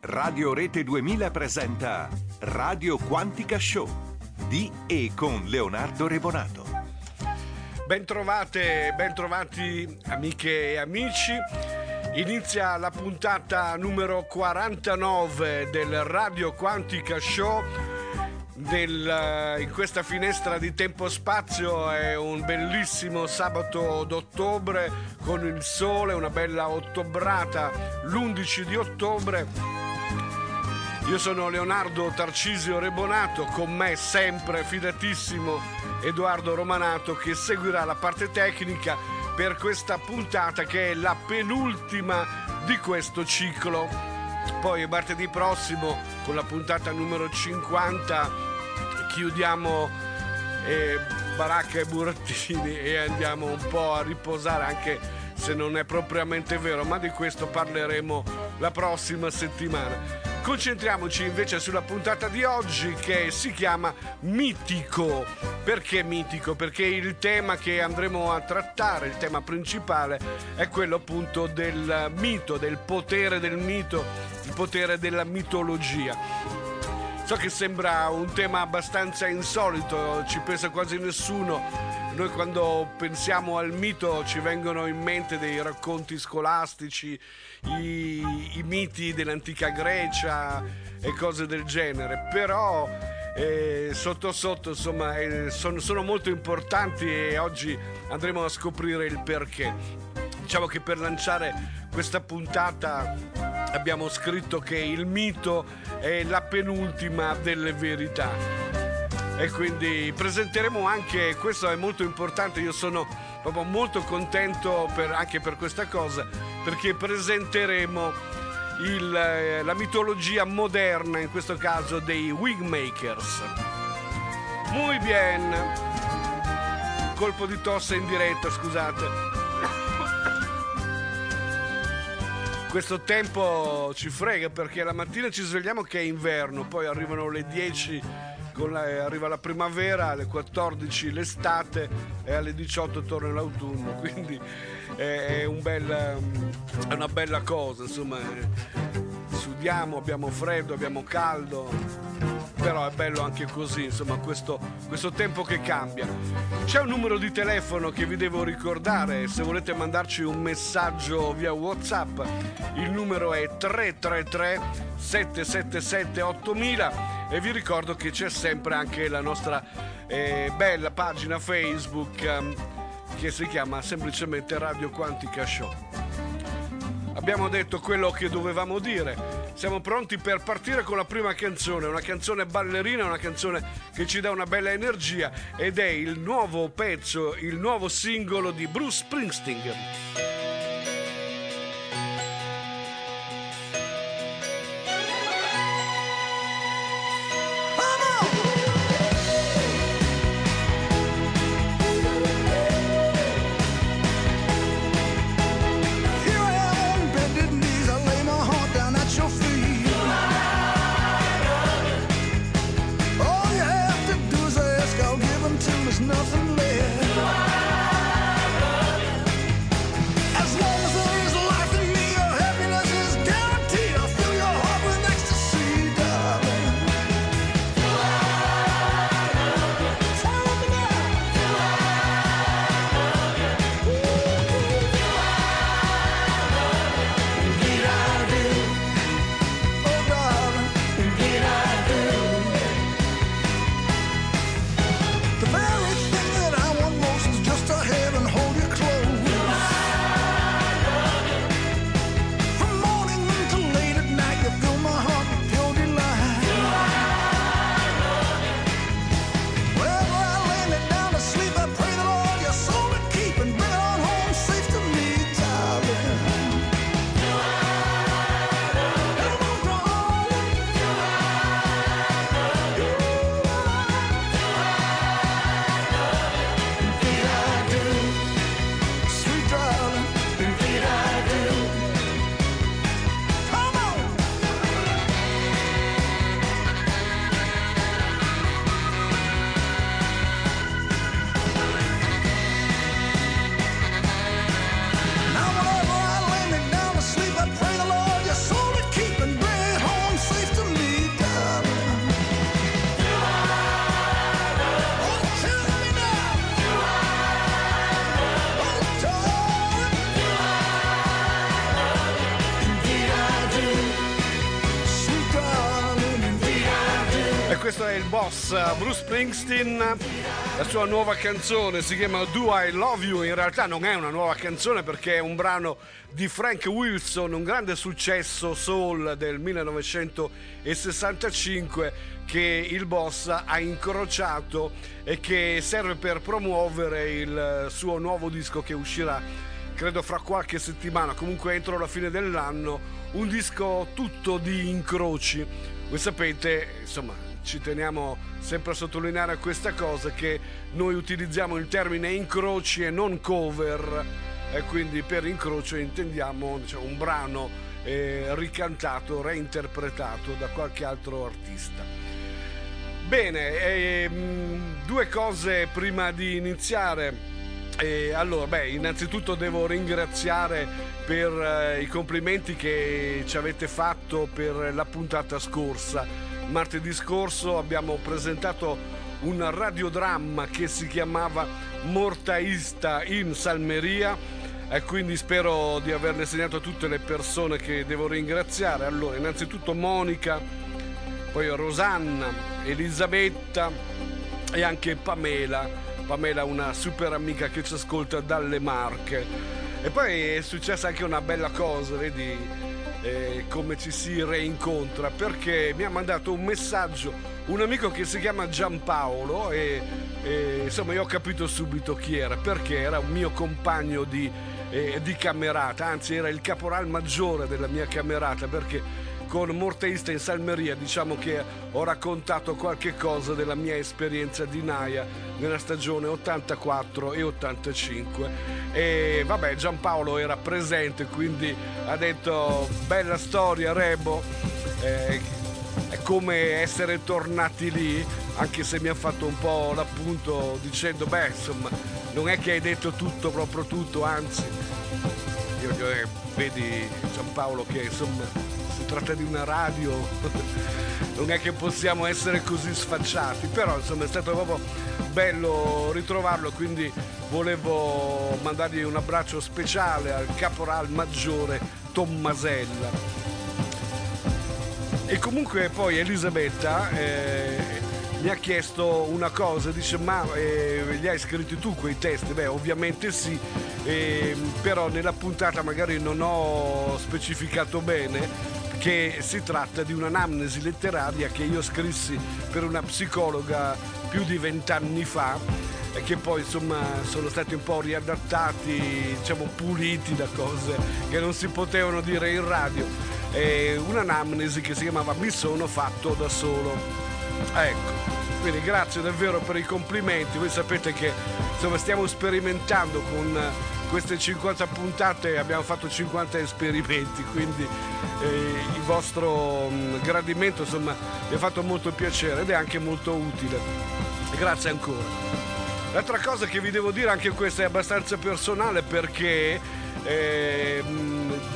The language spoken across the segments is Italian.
Radio Rete 2000 presenta Radio Quantica Show di e con Leonardo Rebonato. Bentrovate, bentrovati amiche e amici. Inizia la puntata numero 49 del Radio Quantica Show. Del, in questa finestra di tempo-spazio è un bellissimo sabato d'ottobre con il sole, una bella ottobrata l'11 di ottobre io sono Leonardo Tarcisio Rebonato, con me sempre fidatissimo Edoardo Romanato che seguirà la parte tecnica per questa puntata che è la penultima di questo ciclo. Poi martedì prossimo con la puntata numero 50 chiudiamo eh, Baracca e Burattini e andiamo un po' a riposare anche se non è propriamente vero, ma di questo parleremo la prossima settimana. Concentriamoci invece sulla puntata di oggi che si chiama Mitico. Perché mitico? Perché il tema che andremo a trattare, il tema principale, è quello appunto del mito, del potere del mito, il potere della mitologia. So che sembra un tema abbastanza insolito, ci pensa quasi nessuno. Noi quando pensiamo al mito ci vengono in mente dei racconti scolastici, i, i miti dell'antica Grecia e cose del genere, però eh, sotto sotto insomma eh, sono, sono molto importanti e oggi andremo a scoprire il perché. Diciamo che per lanciare questa puntata abbiamo scritto che il mito è la penultima delle verità. E quindi presenteremo anche, questo è molto importante, io sono proprio molto contento per, anche per questa cosa, perché presenteremo il, eh, la mitologia moderna, in questo caso dei wigmakers. Muy bien. Colpo di tosse in diretta, scusate. Questo tempo ci frega perché la mattina ci svegliamo che è inverno, poi arrivano le 10 la, arriva la primavera, alle 14 l'estate e alle 18 torna l'autunno, quindi è, un bel, è una bella cosa, insomma, sudiamo, abbiamo freddo, abbiamo caldo però è bello anche così, insomma, questo, questo, tempo che cambia. C'è un numero di telefono che vi devo ricordare, se volete mandarci un messaggio via WhatsApp, il numero è 333 777 8000 e vi ricordo che c'è sempre anche la nostra eh, bella pagina Facebook eh, che si chiama semplicemente Radio Quantica Show. Abbiamo detto quello che dovevamo dire. Siamo pronti per partire con la prima canzone, una canzone ballerina, una canzone che ci dà una bella energia ed è il nuovo pezzo, il nuovo singolo di Bruce Springsteen. Springsteen, la sua nuova canzone si chiama Do I Love You, in realtà non è una nuova canzone perché è un brano di Frank Wilson, un grande successo soul del 1965 che il boss ha incrociato e che serve per promuovere il suo nuovo disco che uscirà credo fra qualche settimana, comunque entro la fine dell'anno, un disco tutto di incroci. Voi sapete, insomma, ci teniamo sempre a sottolineare questa cosa che noi utilizziamo il termine incroci e non cover e quindi per incrocio intendiamo diciamo, un brano eh, ricantato, reinterpretato da qualche altro artista. Bene, ehm, due cose prima di iniziare. E allora, beh, innanzitutto devo ringraziare per eh, i complimenti che ci avete fatto per la puntata scorsa. Martedì scorso abbiamo presentato un radiodramma che si chiamava Mortaista in Salmeria e quindi spero di averle segnato tutte le persone che devo ringraziare. Allora, innanzitutto Monica, poi Rosanna, Elisabetta e anche Pamela Pamela una super amica che ci ascolta dalle Marche. E poi è successa anche una bella cosa, vedi eh, come ci si reincontra, perché mi ha mandato un messaggio un amico che si chiama Giampaolo e, e insomma io ho capito subito chi era, perché era un mio compagno di, eh, di camerata, anzi era il caporal maggiore della mia camerata, perché con Morteista in Salmeria diciamo che ho raccontato qualche cosa della mia esperienza di Naia nella stagione 84 e 85 e vabbè Giampaolo era presente quindi ha detto bella storia Rebo. È come essere tornati lì anche se mi ha fatto un po' l'appunto dicendo beh insomma non è che hai detto tutto proprio tutto anzi. Io, eh, vedi Giampaolo che insomma tratta di una radio, non è che possiamo essere così sfacciati, però insomma è stato proprio bello ritrovarlo, quindi volevo mandargli un abbraccio speciale al caporal maggiore Tommasella. E comunque poi Elisabetta eh, mi ha chiesto una cosa, dice ma eh, li hai scritti tu quei testi? Beh ovviamente sì, eh, però nella puntata magari non ho specificato bene che si tratta di un'anamnesi letteraria che io scrissi per una psicologa più di vent'anni fa e che poi insomma sono stati un po' riadattati, diciamo puliti da cose che non si potevano dire in radio. E un'anamnesi che si chiamava Mi sono fatto da solo. Ecco. Quindi grazie davvero per i complimenti, voi sapete che insomma, stiamo sperimentando con queste 50 puntate abbiamo fatto 50 esperimenti, quindi eh, il vostro mh, gradimento insomma mi ha fatto molto piacere ed è anche molto utile. Grazie ancora. L'altra cosa che vi devo dire, anche questa è abbastanza personale perché eh,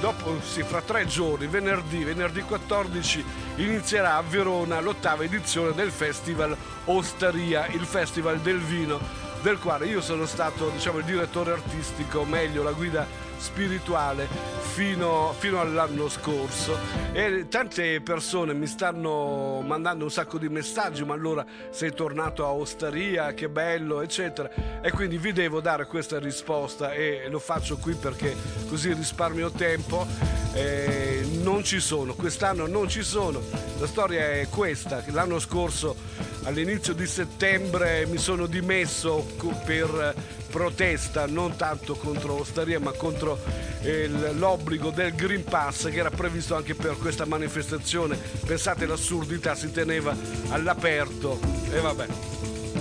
dopo, sì, fra tre giorni, venerdì, venerdì 14, inizierà a Verona l'ottava edizione del Festival Osteria, il Festival del Vino del quale io sono stato diciamo, il direttore artistico, meglio la guida spirituale fino, fino, all'anno scorso. E tante persone mi stanno mandando un sacco di messaggi ma allora sei tornato a Osteria che bello eccetera. E quindi vi devo dare questa risposta e lo faccio qui perché così risparmio tempo. Eh, non ci sono quest'anno non ci sono. La storia è questa l'anno scorso all'inizio di settembre mi sono dimesso per protesta non tanto contro Osteria ma contro eh, l'obbligo del Green Pass che era previsto anche per questa manifestazione. Pensate l'assurdità, si teneva all'aperto e vabbè.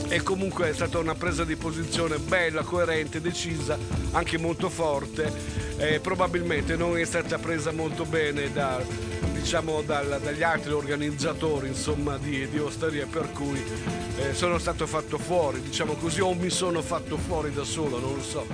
E comunque è stata una presa di posizione bella, coerente, decisa, anche molto forte. Eh, probabilmente non è stata presa molto bene da, diciamo, dal, dagli altri organizzatori insomma, di, di osteria per cui eh, sono stato fatto fuori, diciamo così, o mi sono fatto fuori da solo, non lo so.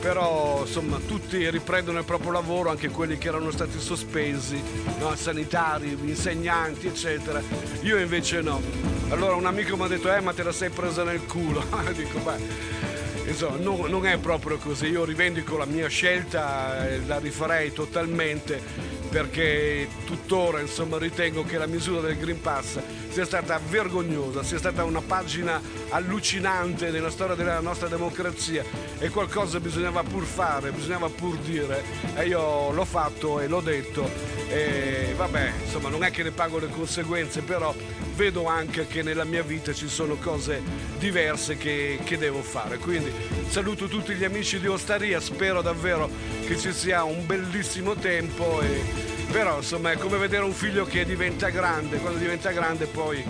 Però insomma tutti riprendono il proprio lavoro, anche quelli che erano stati sospesi, no? sanitari, insegnanti, eccetera. Io invece no. Allora un amico mi ha detto, eh ma te la sei presa nel culo. Dico, beh insomma no, non è proprio così. Io rivendico la mia scelta la rifarei totalmente perché tuttora insomma, ritengo che la misura del Green Pass sia stata vergognosa, sia stata una pagina allucinante nella storia della nostra democrazia e qualcosa bisognava pur fare, bisognava pur dire. E io l'ho fatto e l'ho detto e vabbè insomma non è che ne pago le conseguenze però vedo anche che nella mia vita ci sono cose diverse che, che devo fare. Quindi saluto tutti gli amici di Ostaria spero davvero che ci sia un bellissimo tempo e però insomma è come vedere un figlio che diventa grande, quando diventa grande poi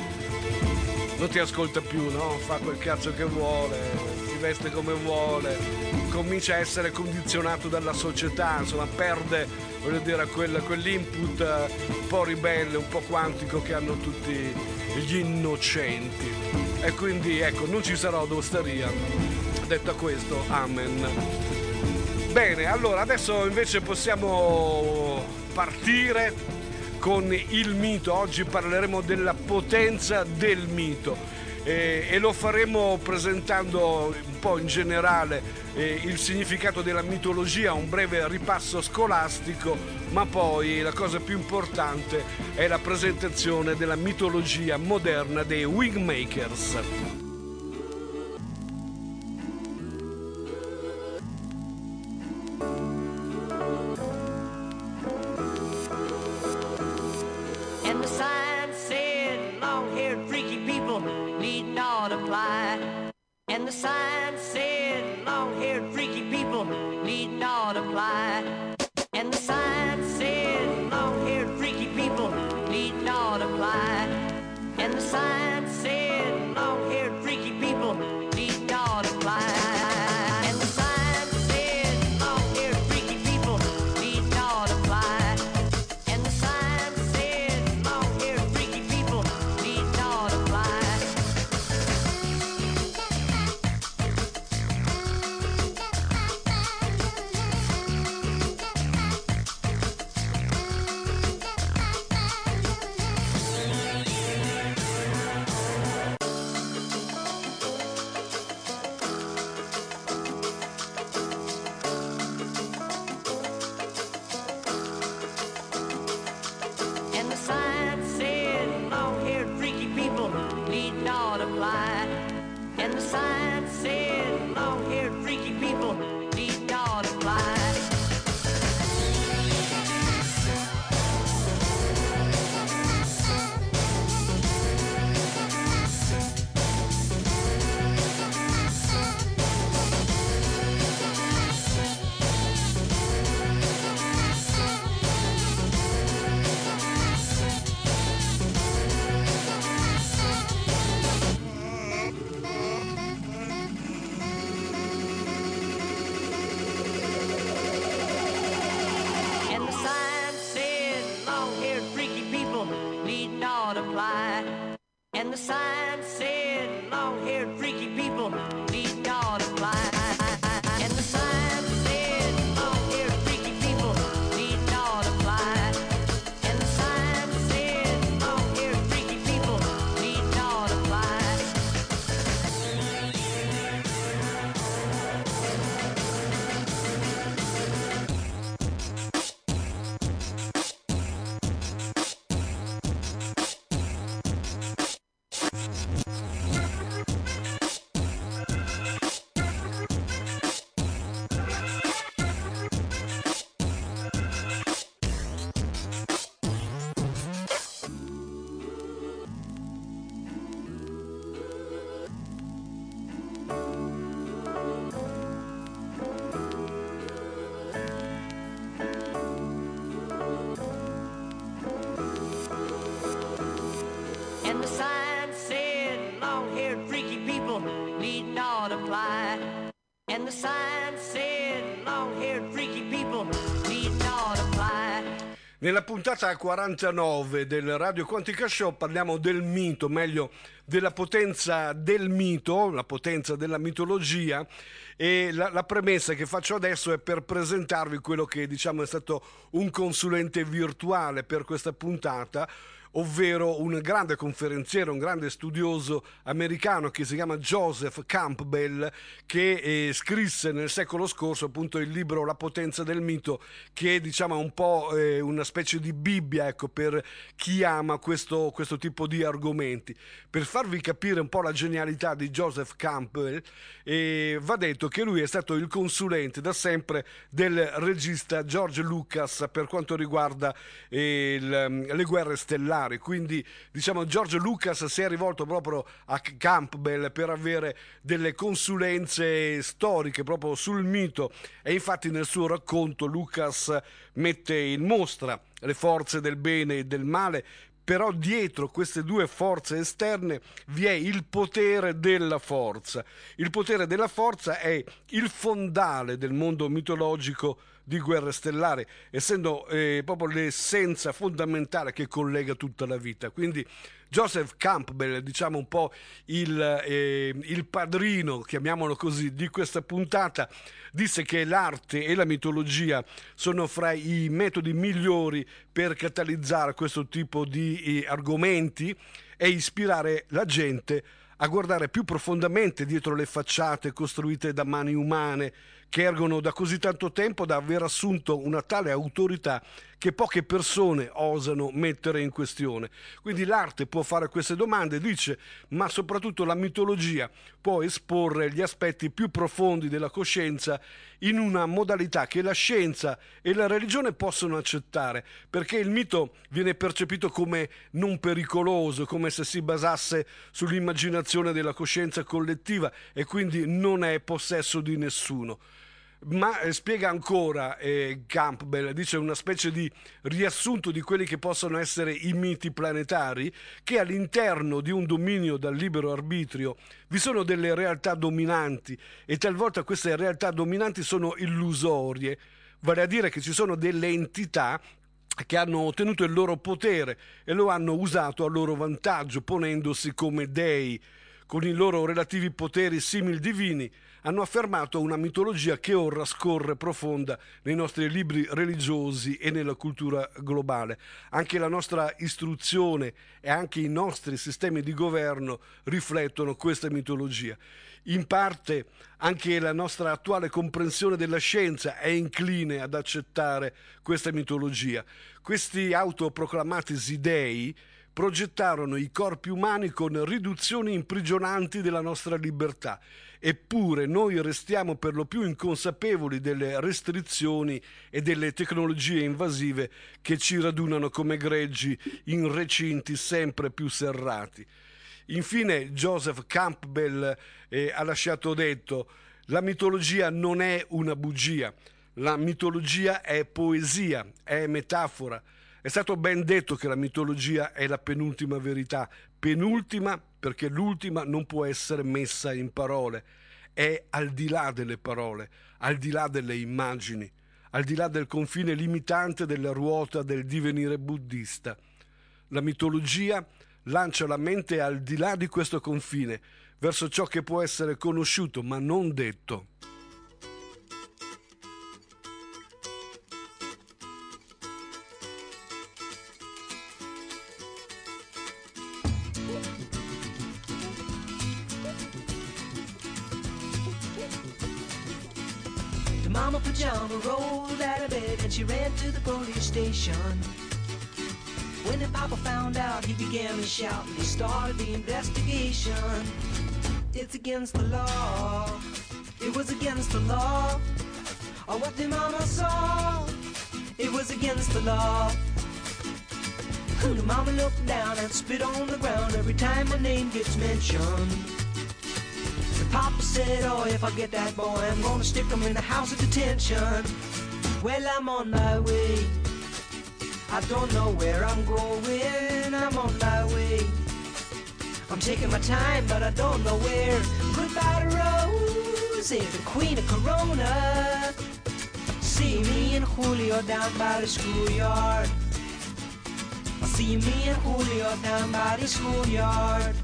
non ti ascolta più, no? Fa quel cazzo che vuole, si veste come vuole, comincia a essere condizionato dalla società, insomma perde voglio dire, quel, quell'input un po' ribelle, un po' quantico che hanno tutti gli innocenti. E quindi ecco, non ci sarò d'osteria. Detto questo, amen. Bene, allora adesso invece possiamo partire con il mito. Oggi parleremo della potenza del mito eh, e lo faremo presentando un po' in generale eh, il significato della mitologia, un breve ripasso scolastico, ma poi la cosa più importante è la presentazione della mitologia moderna dei Wingmakers. Nella puntata 49 del Radio Quantica Show parliamo del mito, meglio della potenza del mito, la potenza della mitologia e la, la, premessa che faccio adesso è per presentarvi quello che diciamo è stato un consulente virtuale per questa puntata ovvero un grande conferenziere, un grande studioso americano che si chiama Joseph Campbell, che eh, scrisse nel secolo scorso appunto il libro La potenza del mito, che diciamo è un po' eh, una specie di Bibbia ecco, per chi ama questo, questo tipo di argomenti. Per farvi capire un po' la genialità di Joseph Campbell, eh, va detto che lui è stato il consulente da sempre del regista George Lucas per quanto riguarda eh, il, le guerre stellari. Quindi, diciamo, George Lucas si è rivolto proprio a Campbell per avere delle consulenze storiche proprio sul mito. E infatti nel suo racconto Lucas mette in mostra le forze del bene e del male. Però dietro queste due forze esterne vi è il potere della forza. Il potere della forza è il fondale del mondo mitologico di Guerre Stellari, essendo eh, proprio l'essenza fondamentale che collega tutta la vita. Quindi Joseph Campbell, diciamo un po' il, eh, il, padrino, chiamiamolo così, di questa puntata, disse che l'arte e la mitologia sono fra i metodi migliori per catalizzare questo tipo di eh, argomenti e ispirare la gente a guardare più profondamente dietro le facciate costruite da mani umane che ergono da così tanto tempo da aver assunto una tale autorità che poche persone osano mettere in questione. Quindi l'arte può fare queste domande, dice, ma soprattutto la mitologia può esporre gli aspetti più profondi della coscienza in una modalità che la scienza e la religione possono accettare, perché il mito viene percepito come non pericoloso, come se si basasse sull'immaginazione della coscienza collettiva e quindi non è possesso di nessuno ma eh, spiega ancora eh, Campbell, dice una specie di riassunto di quelli che possono essere i miti planetari, che all'interno di un dominio dal libero arbitrio vi sono delle realtà dominanti e talvolta queste realtà dominanti sono illusorie, vale a dire che ci sono delle entità che hanno ottenuto il loro potere e lo hanno usato a loro vantaggio, ponendosi come dei, con i loro relativi poteri simil divini hanno affermato una mitologia che ora scorre profonda nei nostri libri religiosi e nella cultura globale. Anche la nostra istruzione e anche i nostri sistemi di governo riflettono questa mitologia. In parte anche la nostra attuale comprensione della scienza è incline ad accettare questa mitologia. Questi autoproclamati dei progettarono i corpi umani con riduzioni imprigionanti della nostra libertà eppure noi restiamo per lo più inconsapevoli delle restrizioni e delle tecnologie invasive che ci radunano come greggi in recinti sempre più serrati. Infine Joseph Campbell eh, ha lasciato detto la mitologia non è una bugia, la mitologia è poesia, è metafora. È stato ben detto che la mitologia è la penultima verità, penultima perché l'ultima non può essere messa in parole, è al di là delle parole, al di là delle immagini, al di là del confine limitante della ruota del divenire buddista. La mitologia lancia la mente al di là di questo confine, verso ciò che può essere conosciuto ma non detto. Pajama rolled out of bed and she ran to the police station. When the papa found out, he began to shout and he started the investigation. It's against the law. It was against the law. Or what the mama saw. It was against the law. The mama looked down and spit on the ground every time my name gets mentioned. Papa said, oh, if I get that boy, I'm gonna stick him in the house of detention. Well, I'm on my way. I don't know where I'm going. I'm on my way. I'm taking my time, but I don't know where. Goodbye to Rose, the queen of Corona. See me and Julio down by the schoolyard. See me and Julio down by the schoolyard.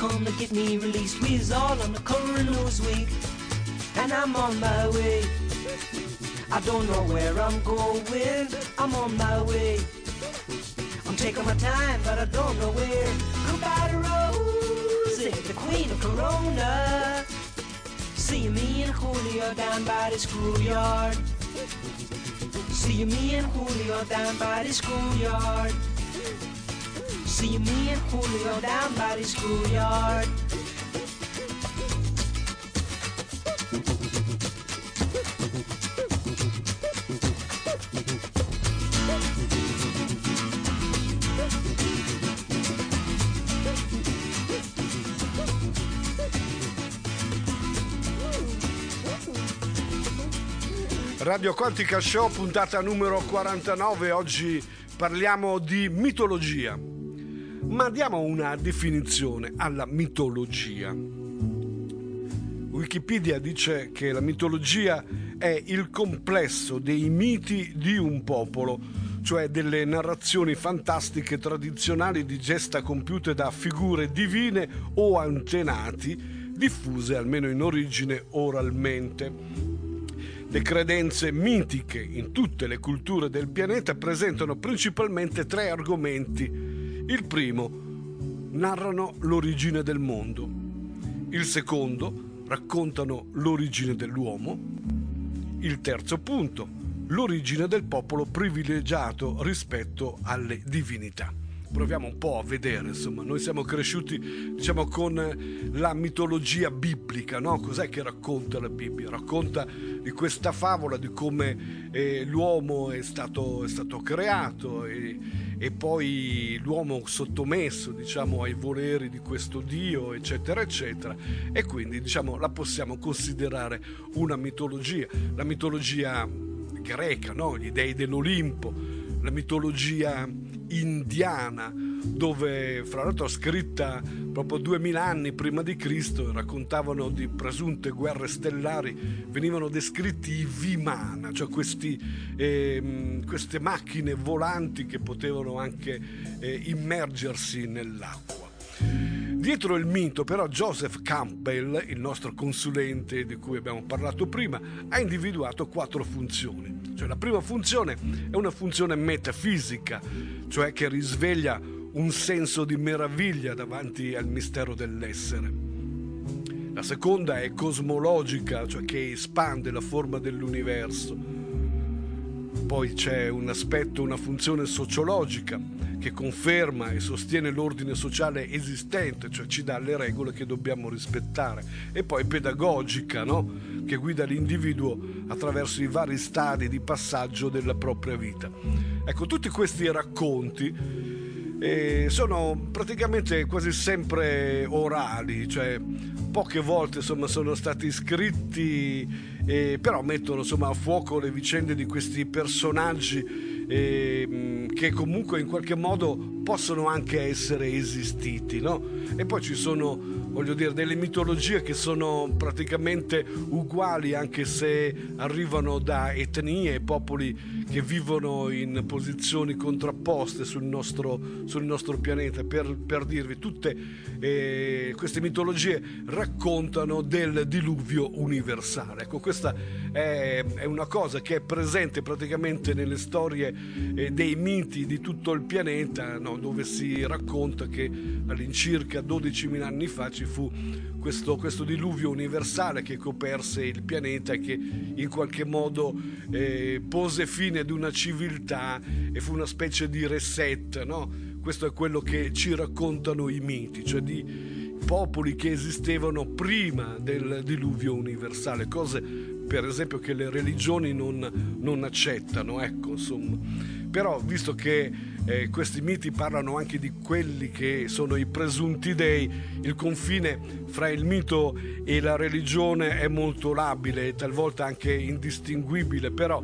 Come to get me released, we is all on the news week, and I'm on my way. I don't know where I'm going, I'm on my way. I'm taking my time, but I don't know where. Goodbye to Rosie, the queen of Corona. See you me and Julio down by the schoolyard. See you me and Julio down by the schoolyard. See me and Julio down by the schoolyard. Radio Quantica Show, puntata numero 49. Oggi parliamo di mitologia. Ma diamo una definizione alla mitologia. Wikipedia dice che la mitologia è il complesso dei miti di un popolo, cioè delle narrazioni fantastiche tradizionali di gesta compiute da figure divine o antenati, diffuse almeno in origine oralmente. Le credenze mitiche in tutte le culture del pianeta presentano principalmente tre argomenti. Il primo, narrano l'origine del mondo. Il secondo, raccontano l'origine dell'uomo. Il terzo punto, l'origine del popolo privilegiato rispetto alle divinità proviamo un po' a vedere, insomma, noi siamo cresciuti, diciamo, con la mitologia biblica, no? Cos'è che racconta la Bibbia? Racconta di questa favola di come eh, l'uomo è stato, è stato creato e, e, poi l'uomo sottomesso, diciamo, ai voleri di questo Dio, eccetera, eccetera, e quindi, diciamo, la possiamo considerare una mitologia, la mitologia greca, no? Gli dei dell'Olimpo, la mitologia indiana, dove fra l'altro scritta proprio duemila anni prima di Cristo, raccontavano di presunte guerre stellari, venivano descritti i Vimana, cioè questi, eh, queste macchine volanti che potevano anche eh, immergersi nell'acqua. Dietro il mito però Joseph Campbell, il nostro consulente di cui abbiamo parlato prima, ha individuato quattro funzioni. Cioè, la prima funzione è una funzione metafisica, cioè che risveglia un senso di meraviglia davanti al mistero dell'essere. La seconda è cosmologica, cioè che espande la forma dell'universo. Poi c'è un aspetto, una funzione sociologica, che conferma e sostiene l'ordine sociale esistente, cioè ci dà le regole che dobbiamo rispettare, e poi pedagogica, no? che guida l'individuo attraverso i vari stadi di passaggio della propria vita. Ecco, tutti questi racconti eh, sono praticamente quasi sempre orali, cioè poche volte insomma, sono stati scritti, eh, però mettono insomma, a fuoco le vicende di questi personaggi eh, che comunque in qualche modo possono anche essere esistiti, no? E poi ci sono, voglio dire, delle mitologie che sono praticamente uguali anche se arrivano da etnie e popoli che vivono in posizioni contrapposte sul nostro, sul nostro pianeta. Per, per, dirvi, tutte eh, queste mitologie raccontano del diluvio universale. Ecco, questa è, è una cosa che è presente praticamente nelle storie eh, dei miti di tutto il pianeta, no? dove si racconta che all'incirca 12.000 anni fa ci fu questo, questo, diluvio universale che coperse il pianeta e che in qualche modo eh, pose fine ad una civiltà e fu una specie di reset, no? Questo è quello che ci raccontano i miti, cioè di popoli che esistevano prima del diluvio universale, cose per esempio che le religioni non, non accettano, ecco, insomma. Però visto che eh, questi miti parlano anche di quelli che sono i presunti dei, il confine fra il mito e la religione è molto labile e talvolta anche indistinguibile, però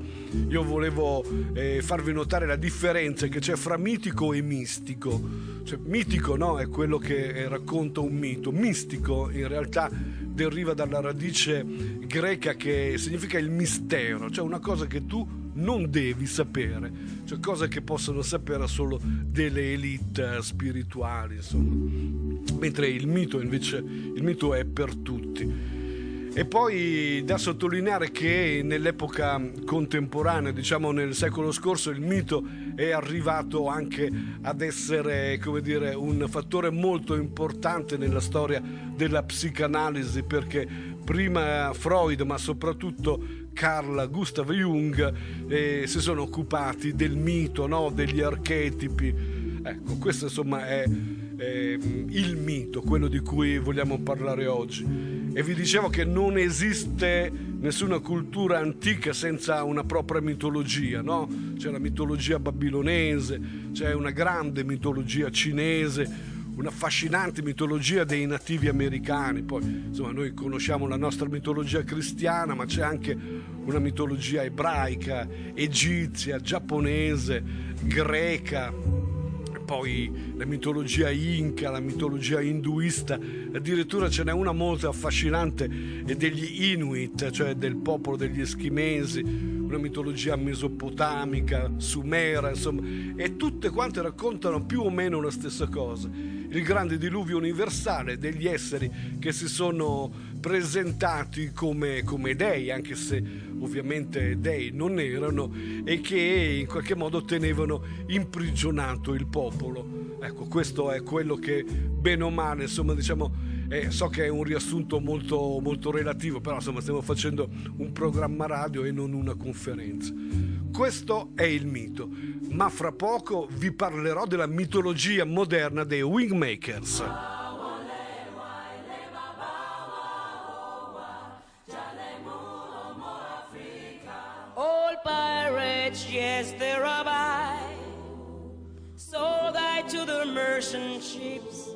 io volevo eh, farvi notare la differenza che c'è fra mitico e mistico. Cioè, mitico no, è quello che eh, racconta un mito, mistico in realtà deriva dalla radice greca che significa il mistero, cioè una cosa che tu non devi sapere, cioè cose che possono sapere solo delle elite spirituali, insomma. Mentre il mito invece, il mito è per tutti. E poi da sottolineare che nell'epoca contemporanea, diciamo nel secolo scorso, il mito è arrivato anche ad essere, dire, un fattore molto importante nella storia della psicanalisi, perché prima Freud, ma soprattutto Carl Gustav Jung, eh, si sono occupati del mito, no? degli archetipi. Ecco, questo insomma è eh, il mito, quello di cui vogliamo parlare oggi. E vi dicevo che non esiste nessuna cultura antica senza una propria mitologia, no? C'è la mitologia babilonese, c'è una grande mitologia cinese, un'affascinante mitologia dei nativi americani. Poi, insomma, noi conosciamo la nostra mitologia cristiana, ma c'è anche una mitologia ebraica, egizia, giapponese, greca poi la mitologia inca, la mitologia induista, addirittura ce n'è una molto affascinante degli Inuit, cioè del popolo degli eschimesi, una mitologia mesopotamica, sumera, insomma, e tutte quante raccontano più o meno la stessa cosa. Il grande diluvio universale degli esseri che si sono presentati come, come dei, anche se ovviamente dei non erano, e che in qualche modo tenevano imprigionato il popolo. Ecco, questo è quello che bene o male, insomma, diciamo, eh, so che è un riassunto molto, molto relativo, però insomma stiamo facendo un programma radio e non una conferenza. Questo è il mito, ma fra poco vi parlerò della mitologia moderna dei Wingmakers. pirates, yes, they're by. Sold I to the merchant ships.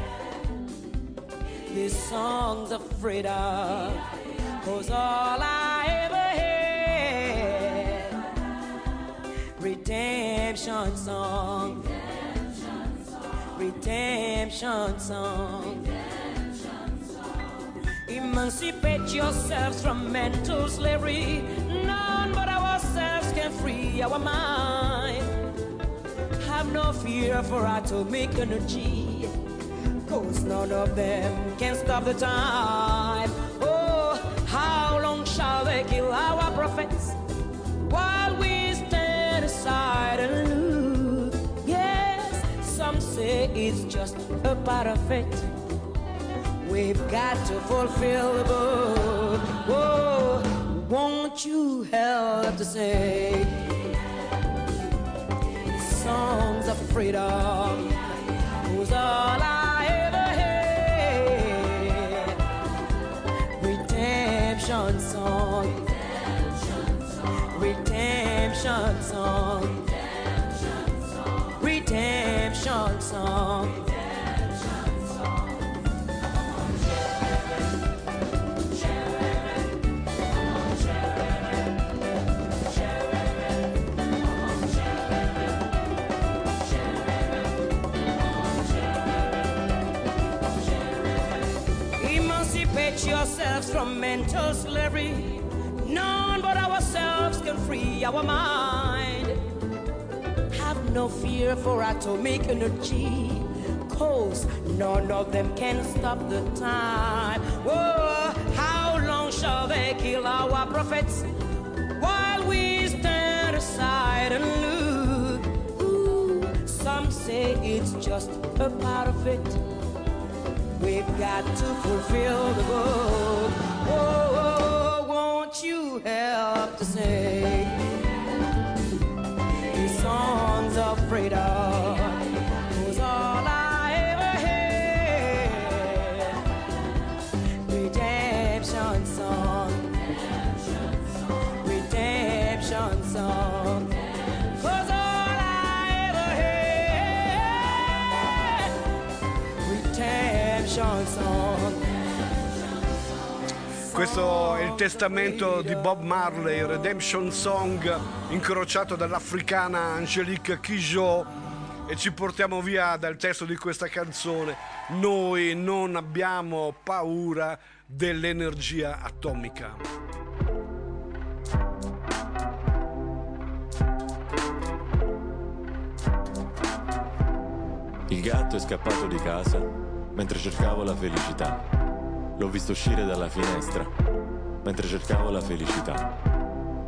these songs of freedom? Cause all I ever had, redemption song, redemption song. Emancipate yourselves from mental slavery. None but ourselves can free our mind. Have no fear for atomic energy. Cause none of them can stop the time. Oh, how long shall they kill our prophets while we stand aside and look? Yes, some say it's just a part of it. We've got to fulfill the book. Oh, Whoa, won't you help to sing songs of freedom? Who's all I Redemption song. Redemption song. Emancipate yourselves from mental slavery. Free our mind. Have no fear for atomic energy. Cause none of them can stop the time. Whoa, how long shall they kill our prophets while we stand aside and look? Ooh, some say it's just a part of it. We've got to fulfill the book. Oh, won't you help to sing radar. Questo è il testamento di Bob Marley, Redemption Song, incrociato dall'africana Angelique Kijot e ci portiamo via dal testo di questa canzone. Noi non abbiamo paura dell'energia atomica. Il gatto è scappato di casa mentre cercavo la felicità. L'ho visto uscire dalla finestra mentre cercavo la felicità.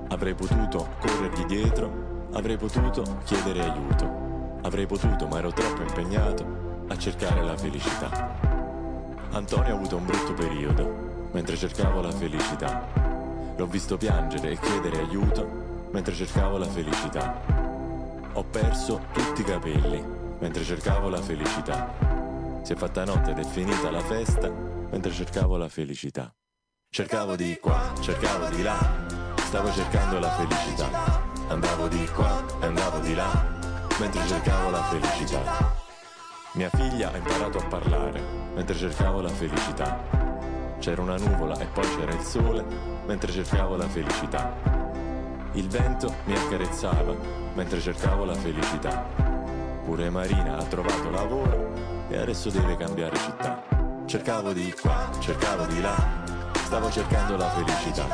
Avrei potuto corrergli dietro, avrei potuto chiedere aiuto. Avrei potuto, ma ero troppo impegnato a cercare la felicità. Antonio ha avuto un brutto periodo mentre cercavo la felicità. L'ho visto piangere e chiedere aiuto mentre cercavo la felicità. Ho perso tutti i capelli mentre cercavo la felicità. Si è fatta notte ed è finita la festa mentre cercavo la felicità. Cercavo di qua, cercavo di là, stavo cercando la felicità. Andavo di qua e andavo di là, mentre cercavo la felicità. Mia figlia ha imparato a parlare, mentre cercavo la felicità. C'era una nuvola e poi c'era il sole, mentre cercavo la felicità. Il vento mi accarezzava, mentre cercavo la felicità. Pure Marina ha trovato lavoro e adesso deve cambiare città. Cercavo di qua, cercavo di là, stavo cercando la felicità.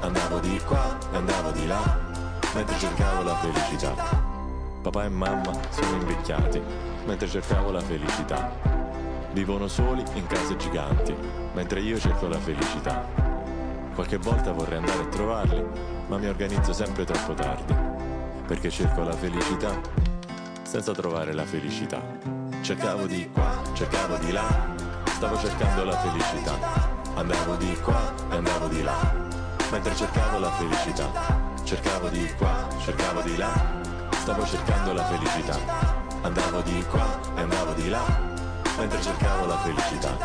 Andavo di qua e andavo di là, mentre cercavo la felicità. Papà e mamma sono invecchiati, mentre cercavo la felicità. Vivono soli in case giganti, mentre io cerco la felicità. Qualche volta vorrei andare a trovarli, ma mi organizzo sempre troppo tardi, perché cerco la felicità senza trovare la felicità. Cercavo di qua, cercavo di là, stavo cercando la felicità. Andavo di qua e andavo di là, mentre cercavo la felicità. Cercavo di qua, cercavo di là, stavo cercando la felicità. Andavo di qua e andavo di là, mentre cercavo la felicità.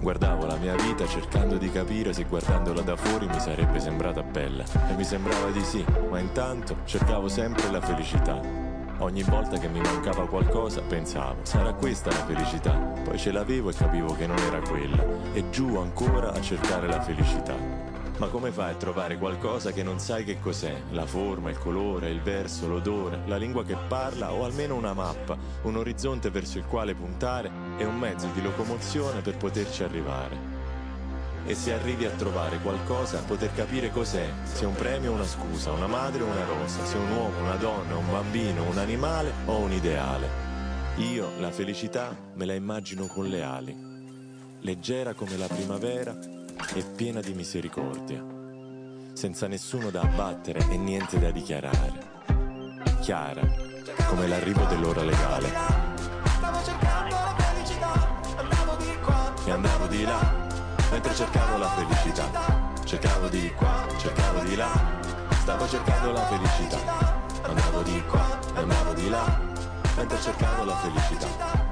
Guardavo la mia vita cercando di capire se guardandola da fuori mi sarebbe sembrata bella. E mi sembrava di sì, ma intanto cercavo sempre la felicità. Ogni volta che mi mancava qualcosa pensavo, sarà questa la felicità? Poi ce l'avevo e capivo che non era quella. E giù ancora a cercare la felicità. Ma come fai a trovare qualcosa che non sai che cos'è? La forma, il colore, il verso, l'odore, la lingua che parla o almeno una mappa, un orizzonte verso il quale puntare e un mezzo di locomozione per poterci arrivare e se arrivi a trovare qualcosa, poter capire cos'è, se un premio o una scusa, una madre o una rosa, se un uomo, una donna, un bambino, un animale o un ideale. Io la felicità me la immagino con le ali, leggera come la primavera e piena di misericordia, senza nessuno da abbattere e niente da dichiarare, chiara come l'arrivo dell'ora legale. E andavo di là mentre cercavo la felicità. Cercavo di qua, cercavo di là, stavo cercando la felicità. Andavo di qua, andavo di là, mentre cercavo la felicità.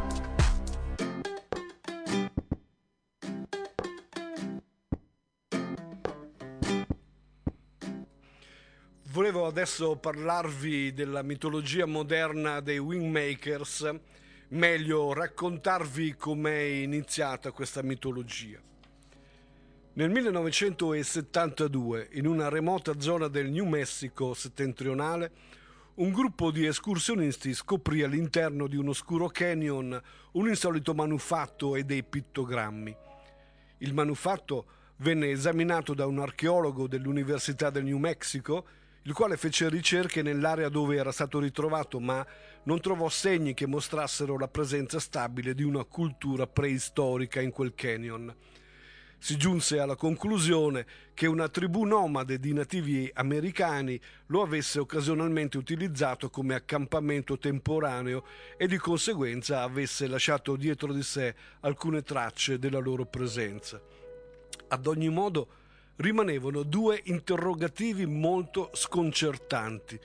Volevo adesso parlarvi della mitologia moderna dei Wingmakers, meglio raccontarvi com'è iniziata questa mitologia. Nel 1972, in una remota zona del New Mexico settentrionale, un gruppo di escursionisti scoprì all'interno di un oscuro canyon un insolito manufatto e dei pittogrammi. Il manufatto venne esaminato da un archeologo dell'Università del New Mexico, il quale fece ricerche nell'area dove era stato ritrovato, ma non trovò segni che mostrassero la presenza stabile di una cultura preistorica in quel canyon si giunse alla conclusione che una tribù nomade di nativi americani lo avesse occasionalmente utilizzato come accampamento temporaneo e di conseguenza avesse lasciato dietro di sé alcune tracce della loro presenza. Ad ogni modo rimanevano due interrogativi molto sconcertanti.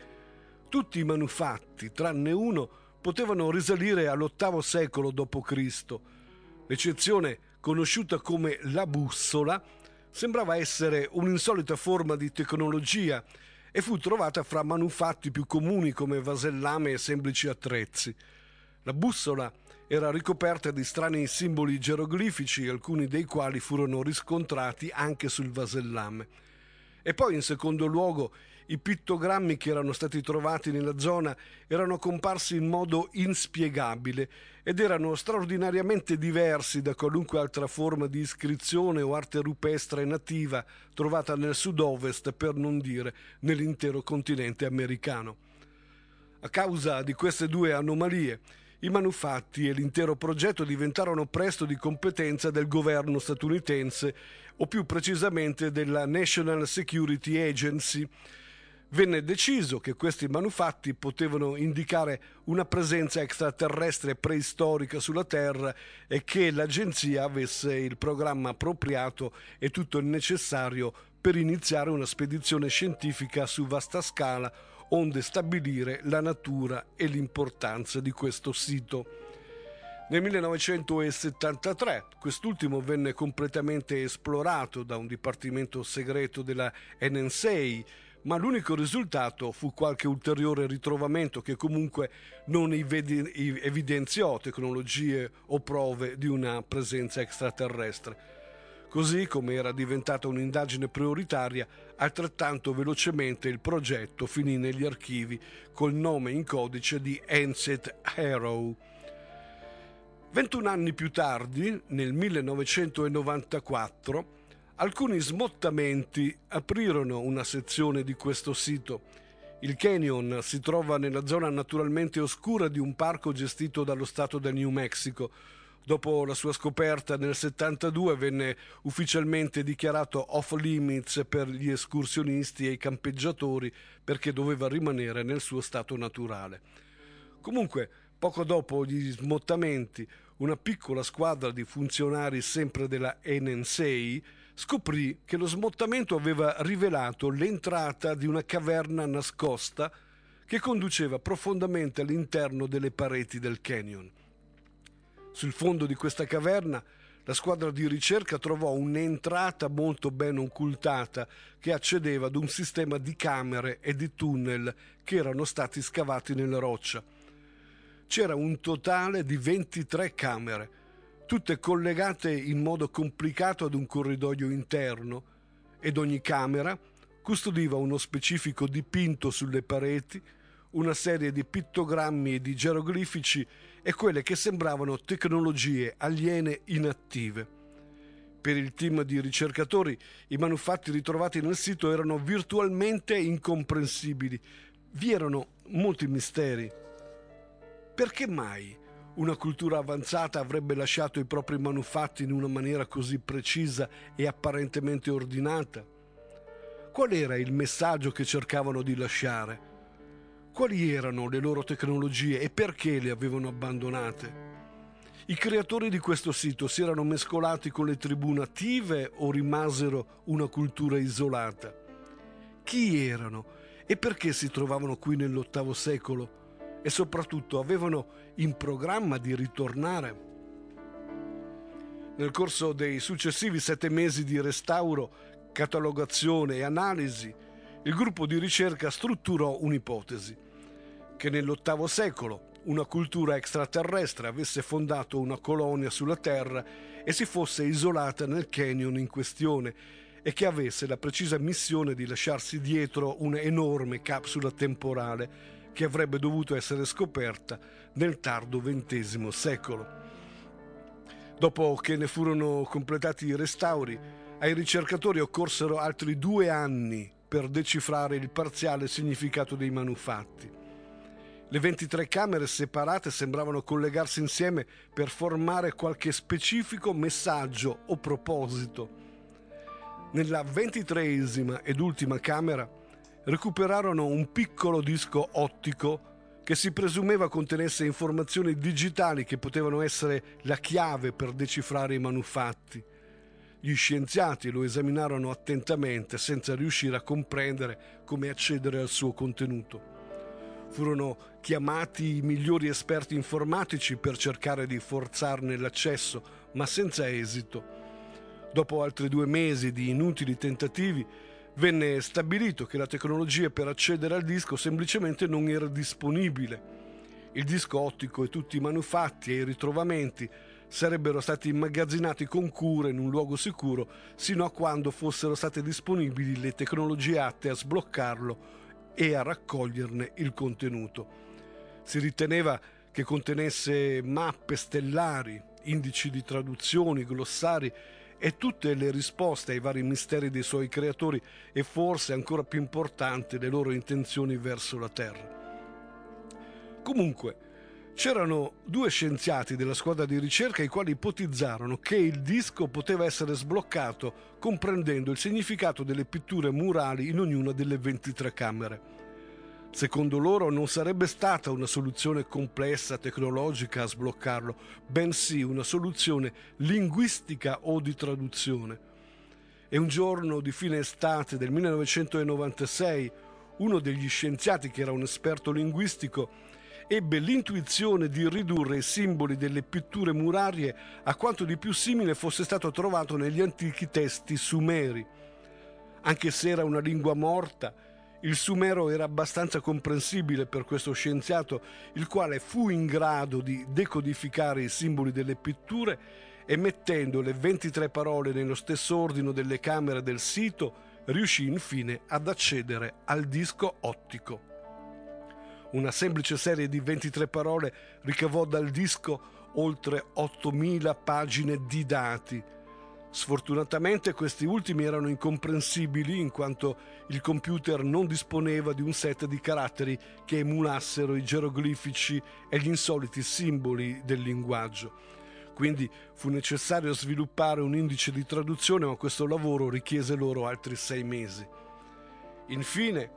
Tutti i manufatti, tranne uno, potevano risalire all'VIII secolo d.C. L'eccezione conosciuta come la bussola, sembrava essere un'insolita forma di tecnologia e fu trovata fra manufatti più comuni come vasellame e semplici attrezzi. La bussola era ricoperta di strani simboli geroglifici, alcuni dei quali furono riscontrati anche sul vasellame. E poi, in secondo luogo, i pittogrammi che erano stati trovati nella zona erano comparsi in modo inspiegabile ed erano straordinariamente diversi da qualunque altra forma di iscrizione o arte rupestre nativa trovata nel sud-ovest, per non dire nell'intero continente americano. A causa di queste due anomalie, i manufatti e l'intero progetto diventarono presto di competenza del governo statunitense o più precisamente della National Security Agency. Venne deciso che questi manufatti potevano indicare una presenza extraterrestre preistorica sulla Terra e che l'agenzia avesse il programma appropriato e tutto il necessario per iniziare una spedizione scientifica su vasta scala onde stabilire la natura e l'importanza di questo sito. Nel 1973 quest'ultimo venne completamente esplorato da un dipartimento segreto della NSA, ma l'unico risultato fu qualche ulteriore ritrovamento che comunque non evidenziò tecnologie o prove di una presenza extraterrestre. Così come era diventata un'indagine prioritaria, altrettanto velocemente il progetto finì negli archivi col nome in codice di Ancient Arrow. 21 anni più tardi, nel 1994, alcuni smottamenti aprirono una sezione di questo sito. Il canyon si trova nella zona naturalmente oscura di un parco gestito dallo Stato del New Mexico, Dopo la sua scoperta nel 72 venne ufficialmente dichiarato off limits per gli escursionisti e i campeggiatori perché doveva rimanere nel suo stato naturale. Comunque, poco dopo gli smottamenti, una piccola squadra di funzionari sempre della NSA scoprì che lo smottamento aveva rivelato l'entrata di una caverna nascosta che conduceva profondamente all'interno delle pareti del canyon. Sul fondo di questa caverna la squadra di ricerca trovò un'entrata molto ben occultata che accedeva ad un sistema di camere e di tunnel che erano stati scavati nella roccia. C'era un totale di 23 camere, tutte collegate in modo complicato ad un corridoio interno, ed ogni camera custodiva uno specifico dipinto sulle pareti, una serie di pittogrammi e di geroglifici e quelle che sembravano tecnologie aliene inattive. Per il team di ricercatori i manufatti ritrovati nel sito erano virtualmente incomprensibili. Vi erano molti misteri. Perché mai una cultura avanzata avrebbe lasciato i propri manufatti in una maniera così precisa e apparentemente ordinata? Qual era il messaggio che cercavano di lasciare? Quali erano le loro tecnologie e perché le avevano abbandonate? I creatori di questo sito si erano mescolati con le tribù native o rimasero una cultura isolata? Chi erano e perché si trovavano qui nell'ottavo secolo? E soprattutto avevano in programma di ritornare? Nel corso dei successivi sette mesi di restauro, catalogazione e analisi, il gruppo di ricerca strutturò un'ipotesi che nell'ottavo secolo una cultura extraterrestre avesse fondato una colonia sulla Terra e si fosse isolata nel canyon in questione e che avesse la precisa missione di lasciarsi dietro un'enorme capsula temporale che avrebbe dovuto essere scoperta nel tardo XX secolo. Dopo che ne furono completati i restauri, ai ricercatori occorsero altri due anni per decifrare il parziale significato dei manufatti. Le 23 camere separate sembravano collegarsi insieme per formare qualche specifico messaggio o proposito. Nella ventitreesima ed ultima camera recuperarono un piccolo disco ottico che si presumeva contenesse informazioni digitali che potevano essere la chiave per decifrare i manufatti. Gli scienziati lo esaminarono attentamente senza riuscire a comprendere come accedere al suo contenuto. Furono chiamati i migliori esperti informatici per cercare di forzarne l'accesso, ma senza esito. Dopo altri due mesi di inutili tentativi, venne stabilito che la tecnologia per accedere al disco semplicemente non era disponibile. Il disco ottico e tutti i manufatti e i ritrovamenti sarebbero stati immagazzinati con cura in un luogo sicuro sino a quando fossero state disponibili le tecnologie atte a sbloccarlo e a raccoglierne il contenuto. Si riteneva che contenesse mappe stellari, indici di traduzioni, glossari e tutte le risposte ai vari misteri dei suoi creatori e forse ancora più importante le loro intenzioni verso la Terra. Comunque, c'erano due scienziati della squadra di ricerca i quali ipotizzarono che il disco poteva essere sbloccato comprendendo il significato delle pitture murali in ognuna delle 23 camere. Secondo loro non sarebbe stata una soluzione complessa tecnologica a sbloccarlo, bensì una soluzione linguistica o di traduzione. E un giorno di fine estate del 1996, uno degli scienziati, che era un esperto linguistico, ebbe l'intuizione di ridurre i simboli delle pitture murarie a quanto di più simile fosse stato trovato negli antichi testi sumeri. Anche se era una lingua morta, il sumero era abbastanza comprensibile per questo scienziato, il quale fu in grado di decodificare i simboli delle pitture e mettendo le 23 parole nello stesso ordine delle camere del sito, riuscì infine ad accedere al disco ottico. Una semplice serie di 23 parole ricavò dal disco oltre 8.000 pagine di dati. Sfortunatamente questi ultimi erano incomprensibili in quanto il computer non disponeva di un set di caratteri che emulassero i geroglifici e gli insoliti simboli del linguaggio. Quindi fu necessario sviluppare un indice di traduzione, ma questo lavoro richiese loro altri sei mesi. Infine,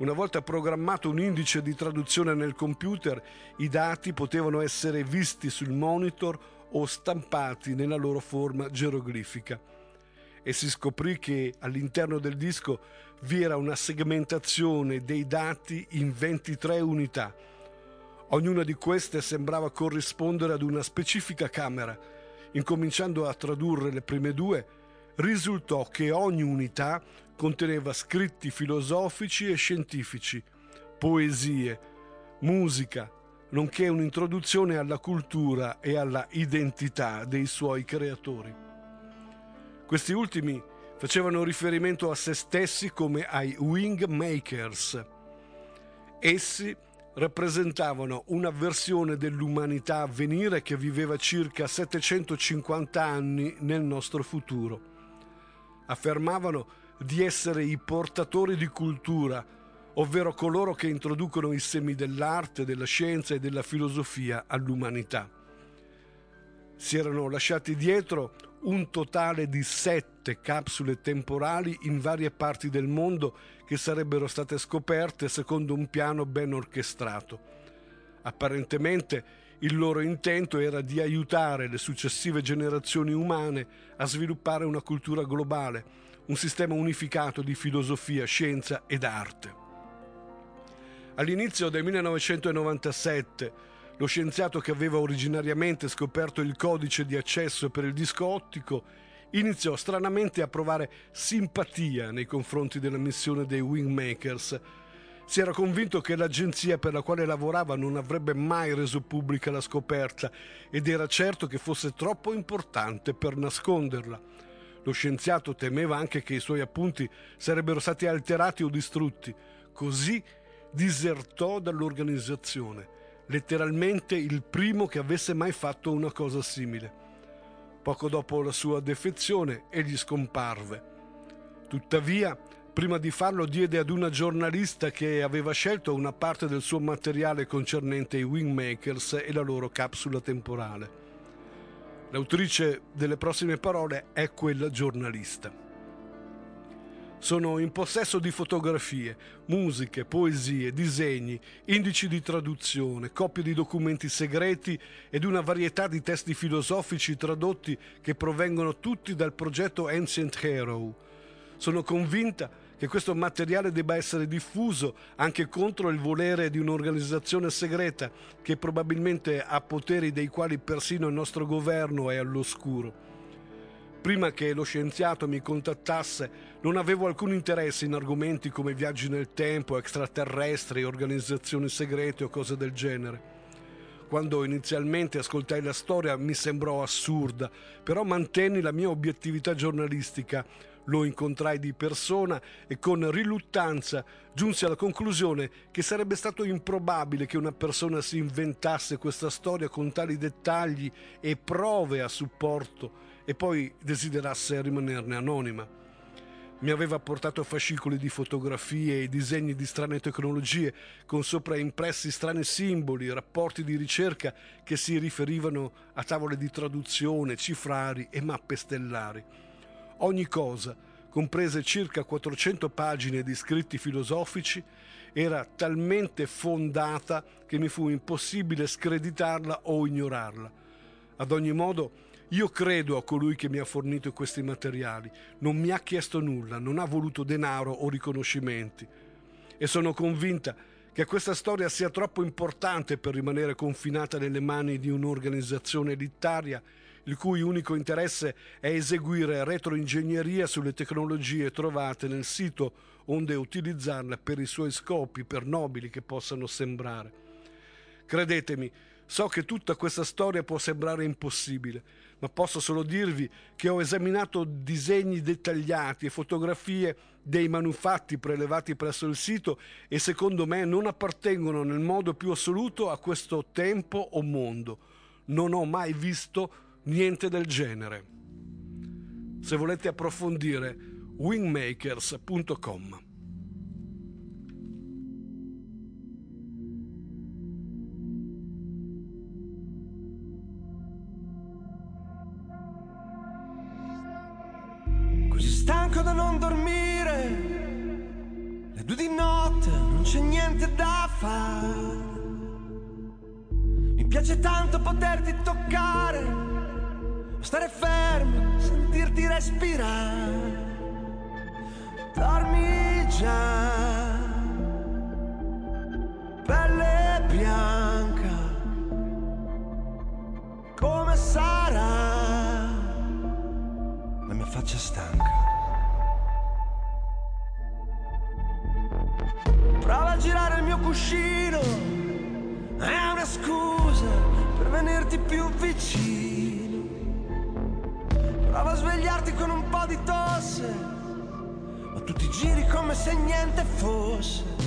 una volta programmato un indice di traduzione nel computer, i dati potevano essere visti sul monitor o stampati nella loro forma geroglifica. E si scoprì che all'interno del disco vi era una segmentazione dei dati in 23 unità. Ognuna di queste sembrava corrispondere ad una specifica camera. Incominciando a tradurre le prime due, risultò che ogni unità conteneva scritti filosofici e scientifici, poesie, musica, nonché un'introduzione alla cultura e alla identità dei suoi creatori. Questi ultimi facevano riferimento a se stessi come ai wing makers. Essi rappresentavano una versione dell'umanità a venire che viveva circa 750 anni nel nostro futuro. Affermavano di essere i portatori di cultura, ovvero coloro che introducono i semi dell'arte, della scienza e della filosofia all'umanità. Si erano lasciati dietro un totale di sette capsule temporali in varie parti del mondo che sarebbero state scoperte secondo un piano ben orchestrato. Apparentemente il loro intento era di aiutare le successive generazioni umane a sviluppare una cultura globale, un sistema unificato di filosofia, scienza ed arte. All'inizio del 1997, lo scienziato che aveva originariamente scoperto il codice di accesso per il disco ottico iniziò stranamente a provare simpatia nei confronti della missione dei Wingmakers. Si era convinto che l'agenzia per la quale lavorava non avrebbe mai reso pubblica la scoperta ed era certo che fosse troppo importante per nasconderla. Lo scienziato temeva anche che i suoi appunti sarebbero stati alterati o distrutti. Così disertò dall'organizzazione, letteralmente il primo che avesse mai fatto una cosa simile. Poco dopo la sua defezione egli scomparve. Tuttavia, prima di farlo diede ad una giornalista che aveva scelto una parte del suo materiale concernente i Wingmakers e la loro capsula temporale. L'autrice delle prossime parole è quella giornalista. Sono in possesso di fotografie, musiche, poesie, disegni, indici di traduzione, copie di documenti segreti ed una varietà di testi filosofici tradotti che provengono tutti dal progetto Ancient Hero. Sono convinta che questo materiale debba essere diffuso anche contro il volere di un'organizzazione segreta che probabilmente ha poteri dei quali persino il nostro governo è all'oscuro. Prima che lo scienziato mi contattasse non avevo alcun interesse in argomenti come viaggi nel tempo, extraterrestri, organizzazioni segrete o cose del genere. Quando inizialmente ascoltai la storia mi sembrò assurda, però mantenni la mia obiettività giornalistica. Lo incontrai di persona e con riluttanza giunsi alla conclusione che sarebbe stato improbabile che una persona si inventasse questa storia con tali dettagli e prove a supporto e poi desiderasse rimanerne anonima. Mi aveva portato fascicoli di fotografie e disegni di strane tecnologie, con sopra impressi strani simboli, rapporti di ricerca che si riferivano a tavole di traduzione, cifrari e mappe stellari. Ogni cosa, comprese circa 400 pagine di scritti filosofici, era talmente fondata che mi fu impossibile screditarla o ignorarla. Ad ogni modo, io credo a colui che mi ha fornito questi materiali, non mi ha chiesto nulla, non ha voluto denaro o riconoscimenti e sono convinta che questa storia sia troppo importante per rimanere confinata nelle mani di un'organizzazione elitaria il cui unico interesse è eseguire retroingegneria sulle tecnologie trovate nel sito onde utilizzarle per i suoi scopi, per nobili che possano sembrare. Credetemi, so che tutta questa storia può sembrare impossibile, ma posso solo dirvi che ho esaminato disegni dettagliati e fotografie dei manufatti prelevati presso il sito e secondo me non appartengono nel modo più assoluto a questo tempo o mondo. Non ho mai visto niente del genere. Se volete approfondire, wingmakers.com. stanco da non dormire. Le due di notte non c'è niente da fare. Mi piace tanto poterti toccare, stare fermo, sentirti respirare. Dormi già, pelle bianca, come sarà la mia faccia stanca. Cuscino, è una scusa per venirti più vicino. Prova a svegliarti con un po' di tosse, ma tu ti giri come se niente fosse.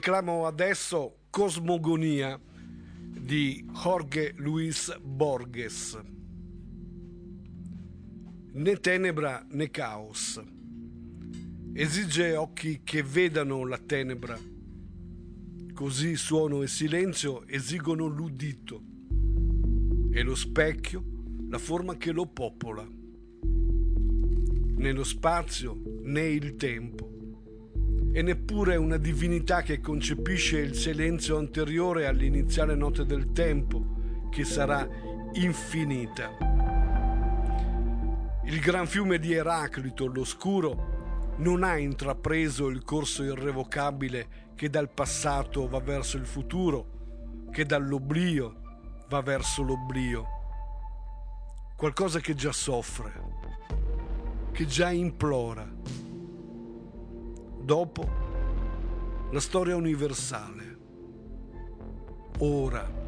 Declamo adesso Cosmogonia di Jorge Luis Borges. Né tenebra né caos. Esige occhi che vedano la tenebra. Così suono e silenzio esigono l'udito. E lo specchio la forma che lo popola. Né lo spazio né il tempo e neppure una divinità che concepisce il silenzio anteriore all'iniziale notte del tempo, che sarà infinita. Il gran fiume di Eraclito, l'oscuro, non ha intrapreso il corso irrevocabile che dal passato va verso il futuro, che dall'oblio va verso l'oblio. Qualcosa che già soffre, che già implora dopo la storia universale. Ora.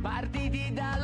Partiti da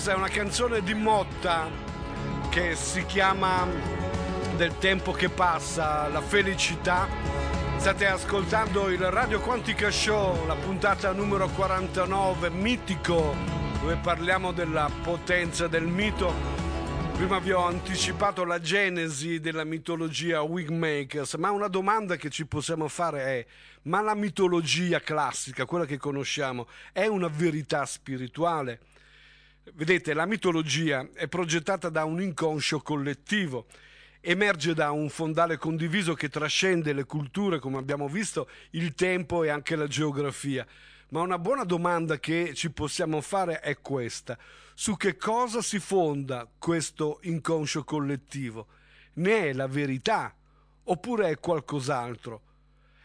Questa è una canzone di Motta che si chiama Del tempo che passa, la felicità. State ascoltando il Radio Quantica Show, la puntata numero 49, mitico, dove parliamo della potenza del mito. Prima vi ho anticipato la genesi della mitologia Wigmakers, ma una domanda che ci possiamo fare è: ma la mitologia classica, quella che conosciamo, è una verità spirituale? Vedete, la mitologia è progettata da un inconscio collettivo, emerge da un fondale condiviso che trascende le culture, come abbiamo visto, il tempo e anche la geografia. Ma una buona domanda che ci possiamo fare è questa. Su che cosa si fonda questo inconscio collettivo? Ne è la verità oppure è qualcos'altro?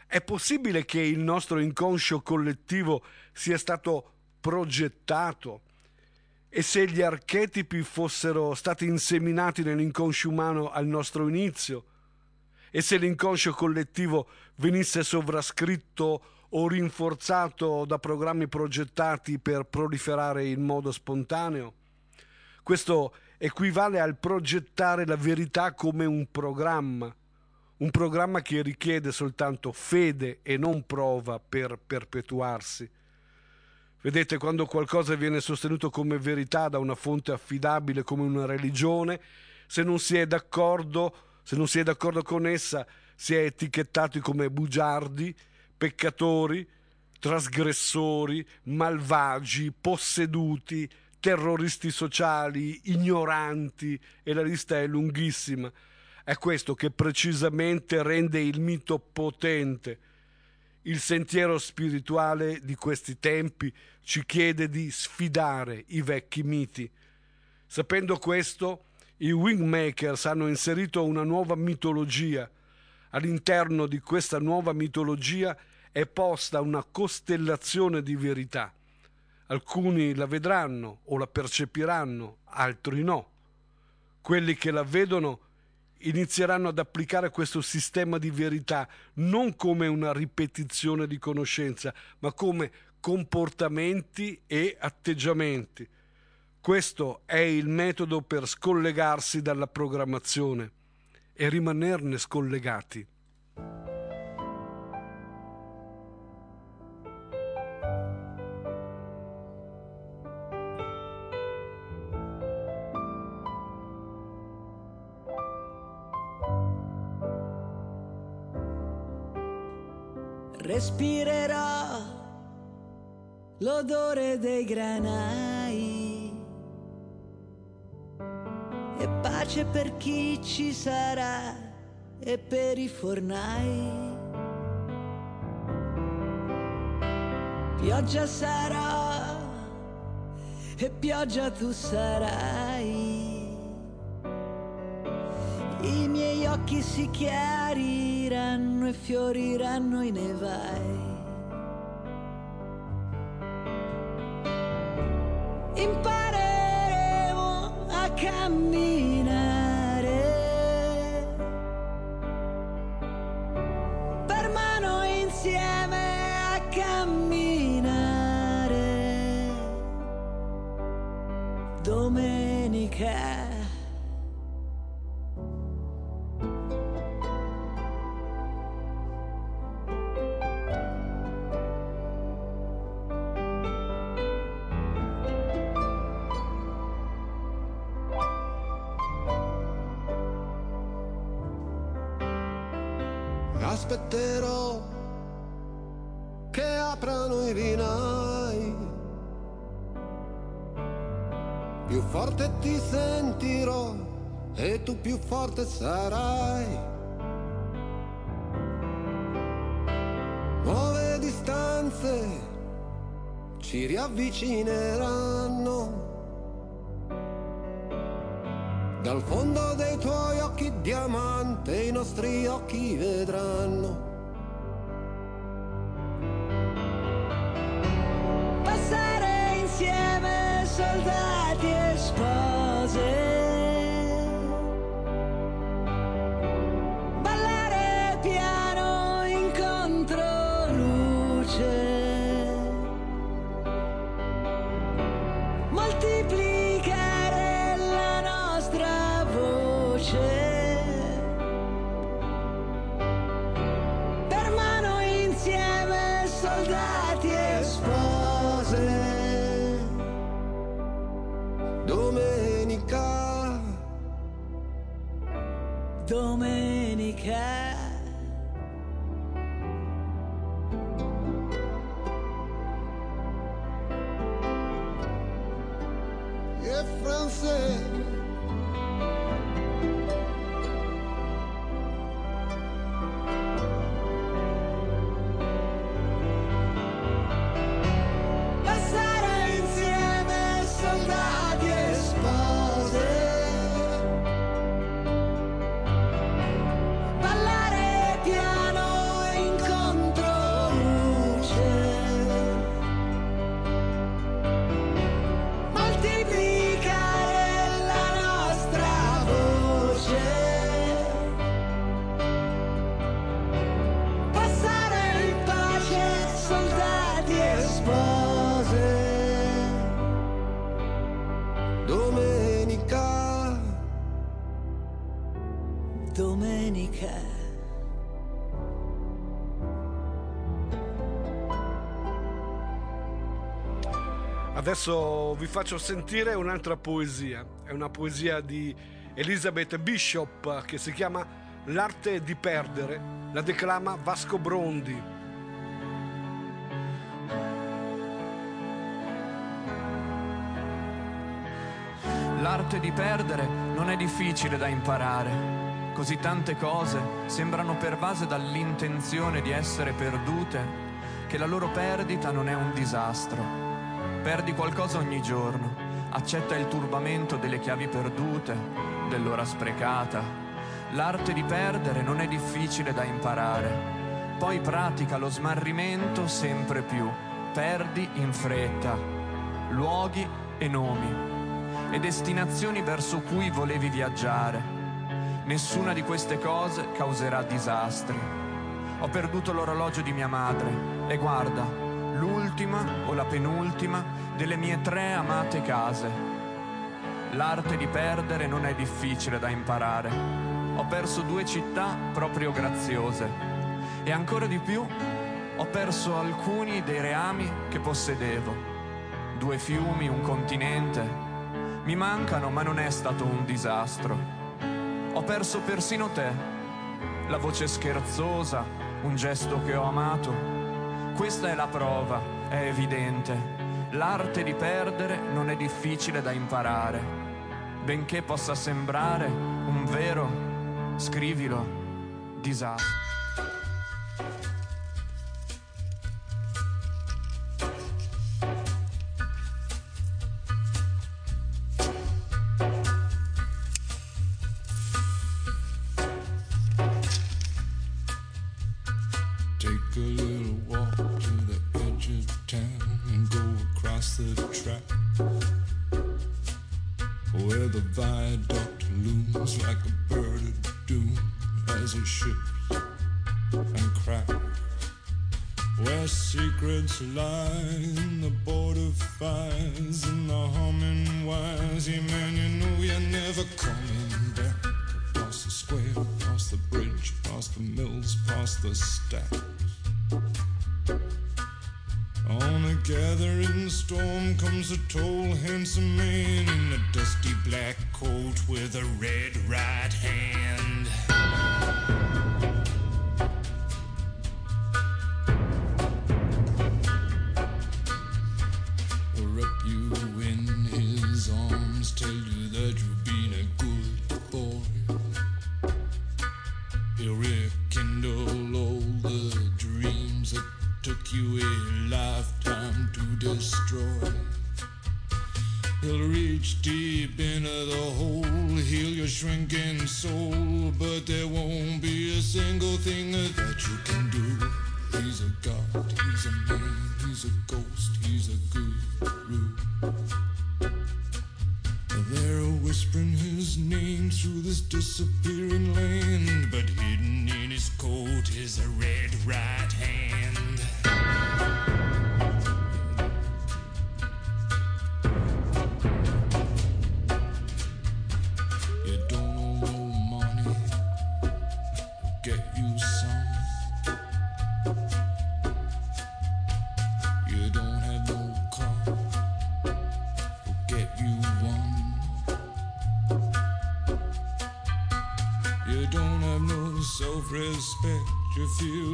È possibile che il nostro inconscio collettivo sia stato progettato? E se gli archetipi fossero stati inseminati nell'inconscio umano al nostro inizio? E se l'inconscio collettivo venisse sovrascritto o rinforzato da programmi progettati per proliferare in modo spontaneo? Questo equivale al progettare la verità come un programma, un programma che richiede soltanto fede e non prova per perpetuarsi. Vedete, quando qualcosa viene sostenuto come verità da una fonte affidabile come una religione, se non si è d'accordo, se non si è d'accordo con essa, si è etichettati come bugiardi, peccatori, trasgressori, malvagi, posseduti, terroristi sociali, ignoranti e la lista è lunghissima. È questo che precisamente rende il mito potente il sentiero spirituale di questi tempi ci chiede di sfidare i vecchi miti. Sapendo questo, i Wingmakers hanno inserito una nuova mitologia. All'interno di questa nuova mitologia è posta una costellazione di verità. Alcuni la vedranno o la percepiranno, altri no. Quelli che la vedono inizieranno ad applicare questo sistema di verità non come una ripetizione di conoscenza, ma come comportamenti e atteggiamenti. Questo è il metodo per scollegarsi dalla programmazione e rimanerne scollegati. Respirerò l'odore dei granai e pace per chi ci sarà e per i fornai. Pioggia sarò e pioggia tu sarai. I miei occhi si chiariranno e fioriranno i nevai. Impareremo a camminare forte sarai. Nuove distanze ci riavvicineranno. Dal fondo dei tuoi occhi diamante i nostri occhi vedranno. Adesso vi faccio sentire un'altra poesia. È una poesia di Elizabeth Bishop che si chiama L'arte di perdere. La declama Vasco Brondi. L'arte di perdere non è difficile da imparare. Così tante cose sembrano pervase dall'intenzione di essere perdute che la loro perdita non è un disastro. Perdi qualcosa ogni giorno, accetta il turbamento delle chiavi perdute, dell'ora sprecata. L'arte di perdere non è difficile da imparare. Poi pratica lo smarrimento sempre più. Perdi in fretta. Luoghi e nomi e destinazioni verso cui volevi viaggiare. Nessuna di queste cose causerà disastri. Ho perduto l'orologio di mia madre e guarda, l'ultima o la penultima delle mie tre amate case. L'arte di perdere non è difficile da imparare. Ho perso due città proprio graziose e ancora di più ho perso alcuni dei reami che possedevo. Due fiumi, un continente, mi mancano, ma non è stato un disastro. Ho perso persino te, la voce scherzosa, un gesto che ho amato. Questa è la prova, è evidente. L'arte di perdere non è difficile da imparare. Benché possa sembrare un vero, scrivilo, disastro.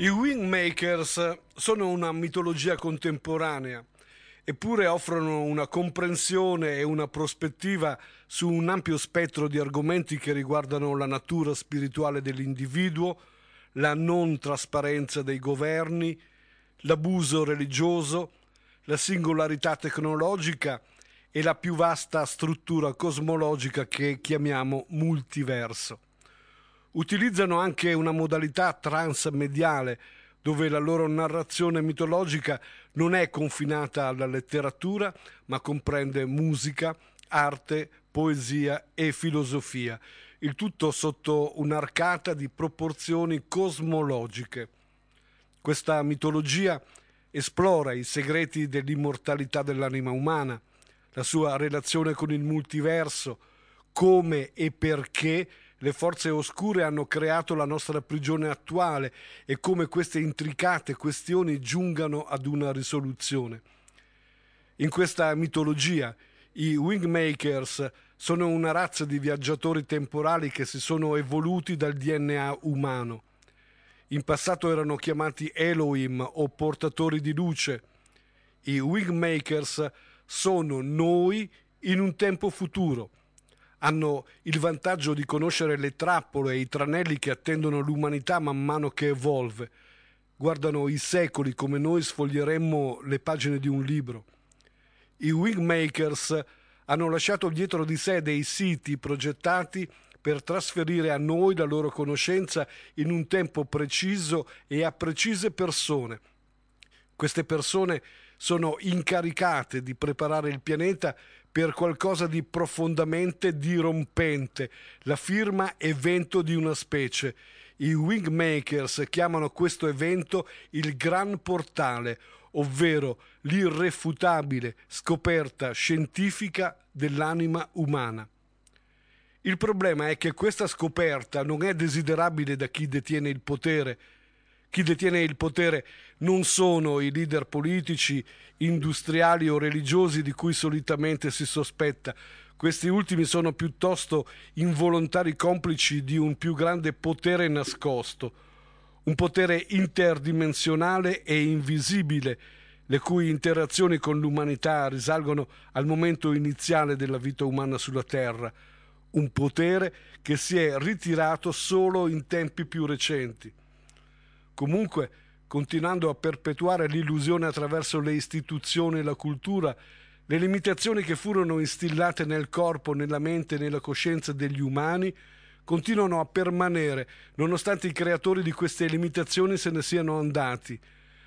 I Wingmakers sono una mitologia contemporanea, eppure offrono una comprensione e una prospettiva su un ampio spettro di argomenti che riguardano la natura spirituale dell'individuo, la non trasparenza dei governi, l'abuso religioso, la singolarità tecnologica e la più vasta struttura cosmologica che chiamiamo multiverso. Utilizzano anche una modalità transmediale dove la loro narrazione mitologica non è confinata alla letteratura, ma comprende musica, arte, poesia e filosofia, il tutto sotto un'arcata di proporzioni cosmologiche. Questa mitologia esplora i segreti dell'immortalità dell'anima umana, la sua relazione con il multiverso, come e perché le forze oscure hanno creato la nostra prigione attuale e come queste intricate questioni giungano ad una risoluzione. In questa mitologia i Wingmakers sono una razza di viaggiatori temporali che si sono evoluti dal DNA umano. In passato erano chiamati Elohim o portatori di luce. I Wingmakers sono noi in un tempo futuro. Hanno il vantaggio di conoscere le trappole e i tranelli che attendono l'umanità man mano che evolve. Guardano i secoli come noi sfoglieremmo le pagine di un libro. I Wingmakers hanno lasciato dietro di sé dei siti progettati per trasferire a noi la loro conoscenza in un tempo preciso e a precise persone. Queste persone sono incaricate di preparare il pianeta per qualcosa di profondamente dirompente, la firma evento di una specie. I Wingmakers chiamano questo evento il Gran Portale, ovvero l'irrefutabile scoperta scientifica dell'anima umana. Il problema è che questa scoperta non è desiderabile da chi detiene il potere. Chi detiene il potere non sono i leader politici, industriali o religiosi di cui solitamente si sospetta. Questi ultimi sono piuttosto involontari complici di un più grande potere nascosto, un potere interdimensionale e invisibile, le cui interazioni con l'umanità risalgono al momento iniziale della vita umana sulla Terra, un potere che si è ritirato solo in tempi più recenti. Comunque, continuando a perpetuare l'illusione attraverso le istituzioni e la cultura, le limitazioni che furono instillate nel corpo, nella mente e nella coscienza degli umani continuano a permanere, nonostante i creatori di queste limitazioni se ne siano andati.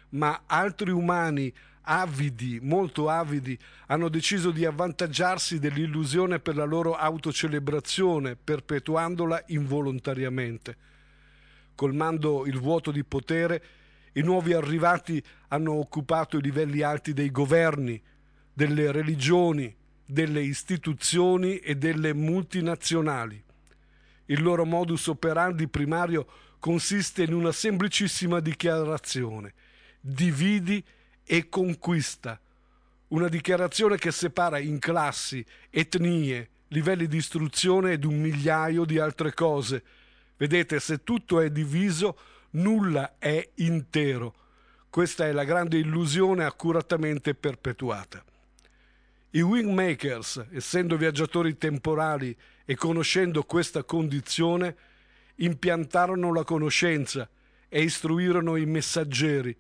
Ma altri umani avidi, molto avidi, hanno deciso di avvantaggiarsi dell'illusione per la loro autocelebrazione, perpetuandola involontariamente. Colmando il vuoto di potere, i nuovi arrivati hanno occupato i livelli alti dei governi, delle religioni, delle istituzioni e delle multinazionali. Il loro modus operandi primario consiste in una semplicissima dichiarazione: dividi e conquista. Una dichiarazione che separa in classi, etnie, livelli di istruzione ed un migliaio di altre cose. Vedete, se tutto è diviso, nulla è intero. Questa è la grande illusione accuratamente perpetuata. I wingmakers, essendo viaggiatori temporali e conoscendo questa condizione, impiantarono la conoscenza e istruirono i messaggeri,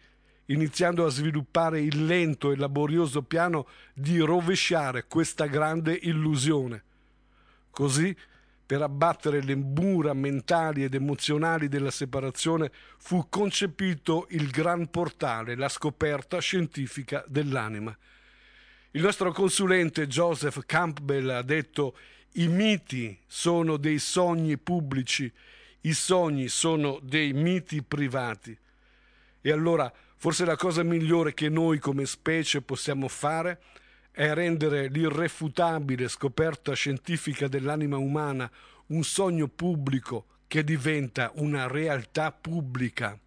iniziando a sviluppare il lento e laborioso piano di rovesciare questa grande illusione. Così, per abbattere le mura mentali ed emozionali della separazione, fu concepito il gran portale, la scoperta scientifica dell'anima. Il nostro consulente Joseph Campbell ha detto i miti sono dei sogni pubblici, i sogni sono dei miti privati. E allora forse la cosa migliore che noi come specie possiamo fare è rendere l'irrefutabile scoperta scientifica dell'anima umana un sogno pubblico che diventa una realtà pubblica.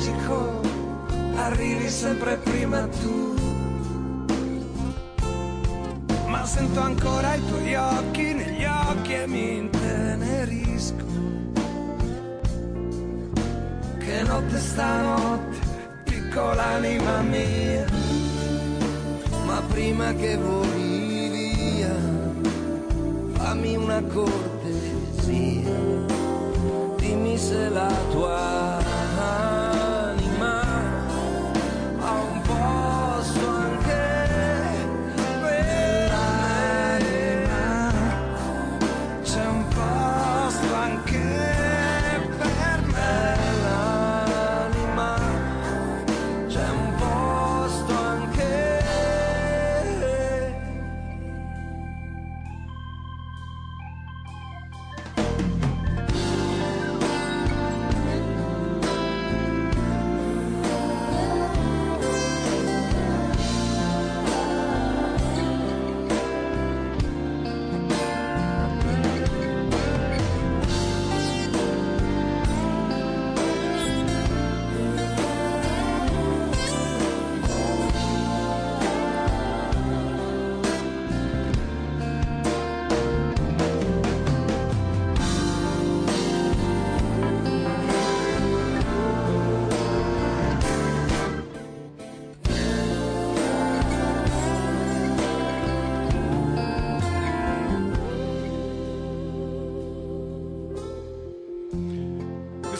Logico, arrivi sempre prima tu. Ma sento ancora i tuoi occhi negli occhi e mi intenerisco. Che notte stanotte, piccola anima mia. Ma prima che voli via, fammi una cortesia, dimmi se la tua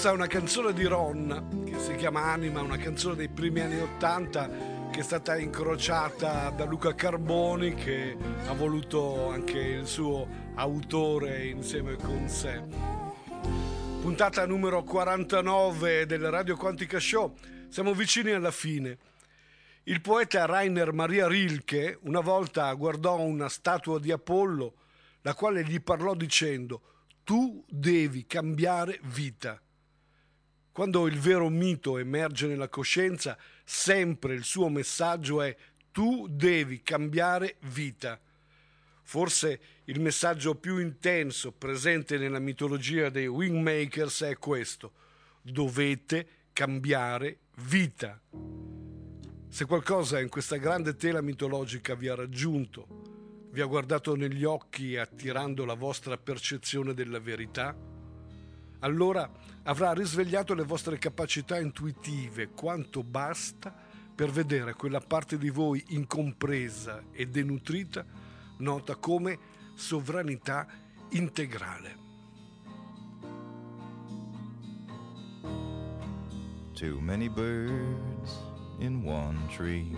Questa è una canzone di Ron che si chiama Anima, una canzone dei primi anni Ottanta che è stata incrociata da Luca Carboni che ha voluto anche il suo autore insieme con sé. Puntata numero 49 del Radio Quantica Show. Siamo vicini alla fine. Il poeta Rainer Maria Rilke una volta guardò una statua di Apollo, la quale gli parlò dicendo: Tu devi cambiare vita. Quando il vero mito emerge nella coscienza, sempre il suo messaggio è tu devi cambiare vita. Forse il messaggio più intenso presente nella mitologia dei Wingmakers è questo. Dovete cambiare vita. Se qualcosa in questa grande tela mitologica vi ha raggiunto, vi ha guardato negli occhi attirando la vostra percezione della verità, allora avrà risvegliato le vostre capacità intuitive quanto basta per vedere quella parte di voi incompresa e denutrita nota come sovranità integrale. Too many birds in one tree.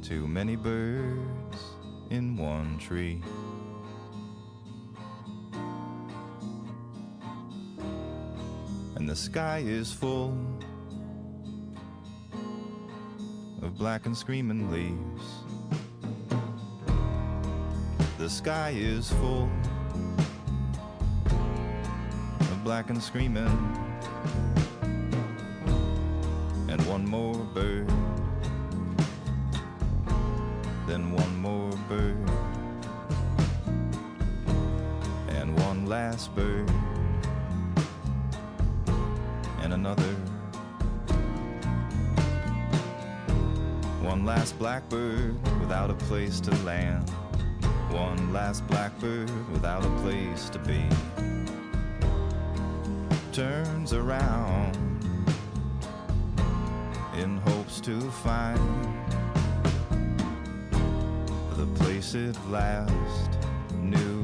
Too many birds in one tree. And the sky is full of black and screaming leaves. The sky is full of black and screaming. And one more bird then one more bird, and one last bird, blackbird without a place to land. One last blackbird without a place to be. Turns around in hopes to find the place it last knew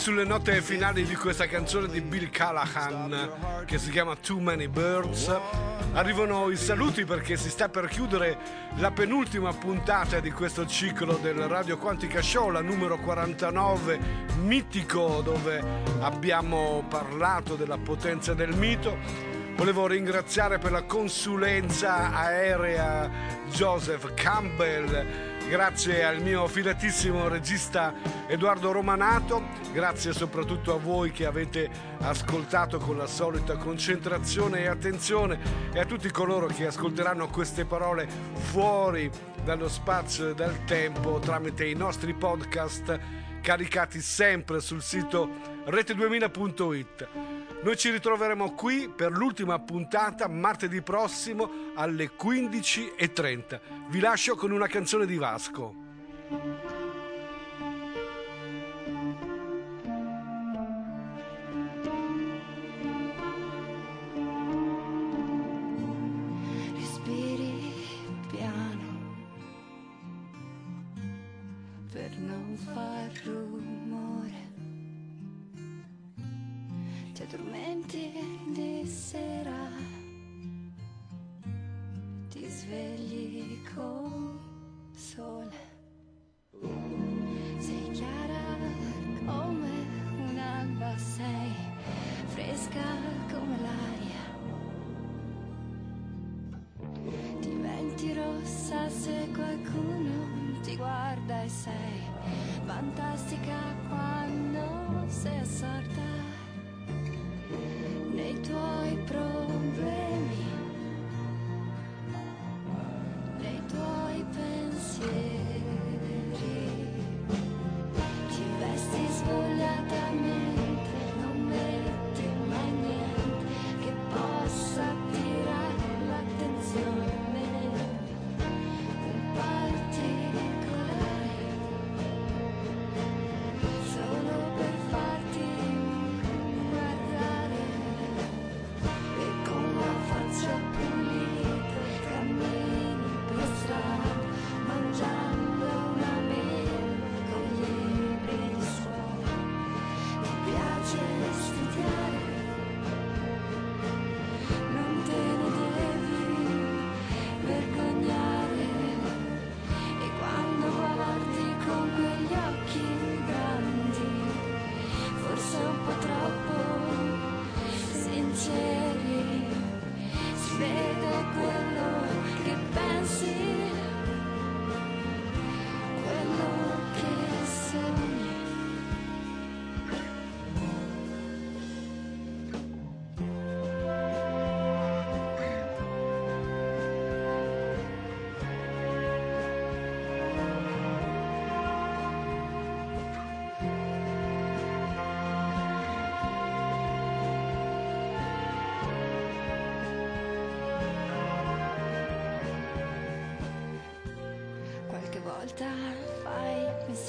sulle note finali di questa canzone di Bill Callahan che si chiama Too Many Birds arrivano i saluti perché si sta per chiudere la penultima puntata di questo ciclo del Radio Quantica Show, la numero 49, mitico, dove abbiamo parlato della potenza del mito. Volevo ringraziare per la consulenza aerea Joseph Campbell, grazie al mio fidatissimo regista Edoardo Romanato, grazie soprattutto a voi che avete ascoltato con la solita concentrazione e attenzione e a tutti coloro che ascolteranno queste parole fuori dallo spazio e dal tempo tramite i nostri podcast caricati sempre sul sito rete2000.it. Noi ci ritroveremo qui per l'ultima puntata martedì prossimo alle 15.30. Vi lascio con una canzone di Vasco. Respiri piano per non far rumore. Ti addormenti di sera, ti svegli col sole. Sei chiara come un'alba, sei fresca come l'aria. Diventi rossa se qualcuno ti guarda e sei fantastica quando sei assorta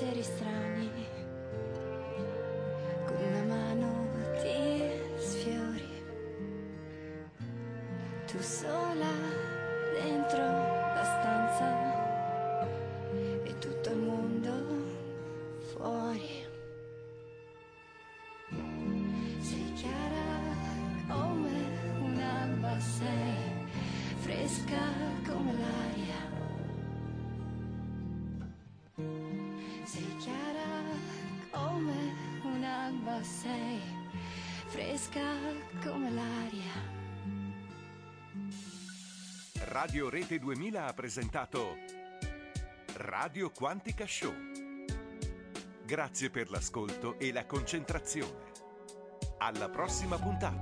Ceres. Radio Rete 2000 ha presentato Radio Quantica Show. Grazie per l'ascolto e la concentrazione. Alla prossima puntata.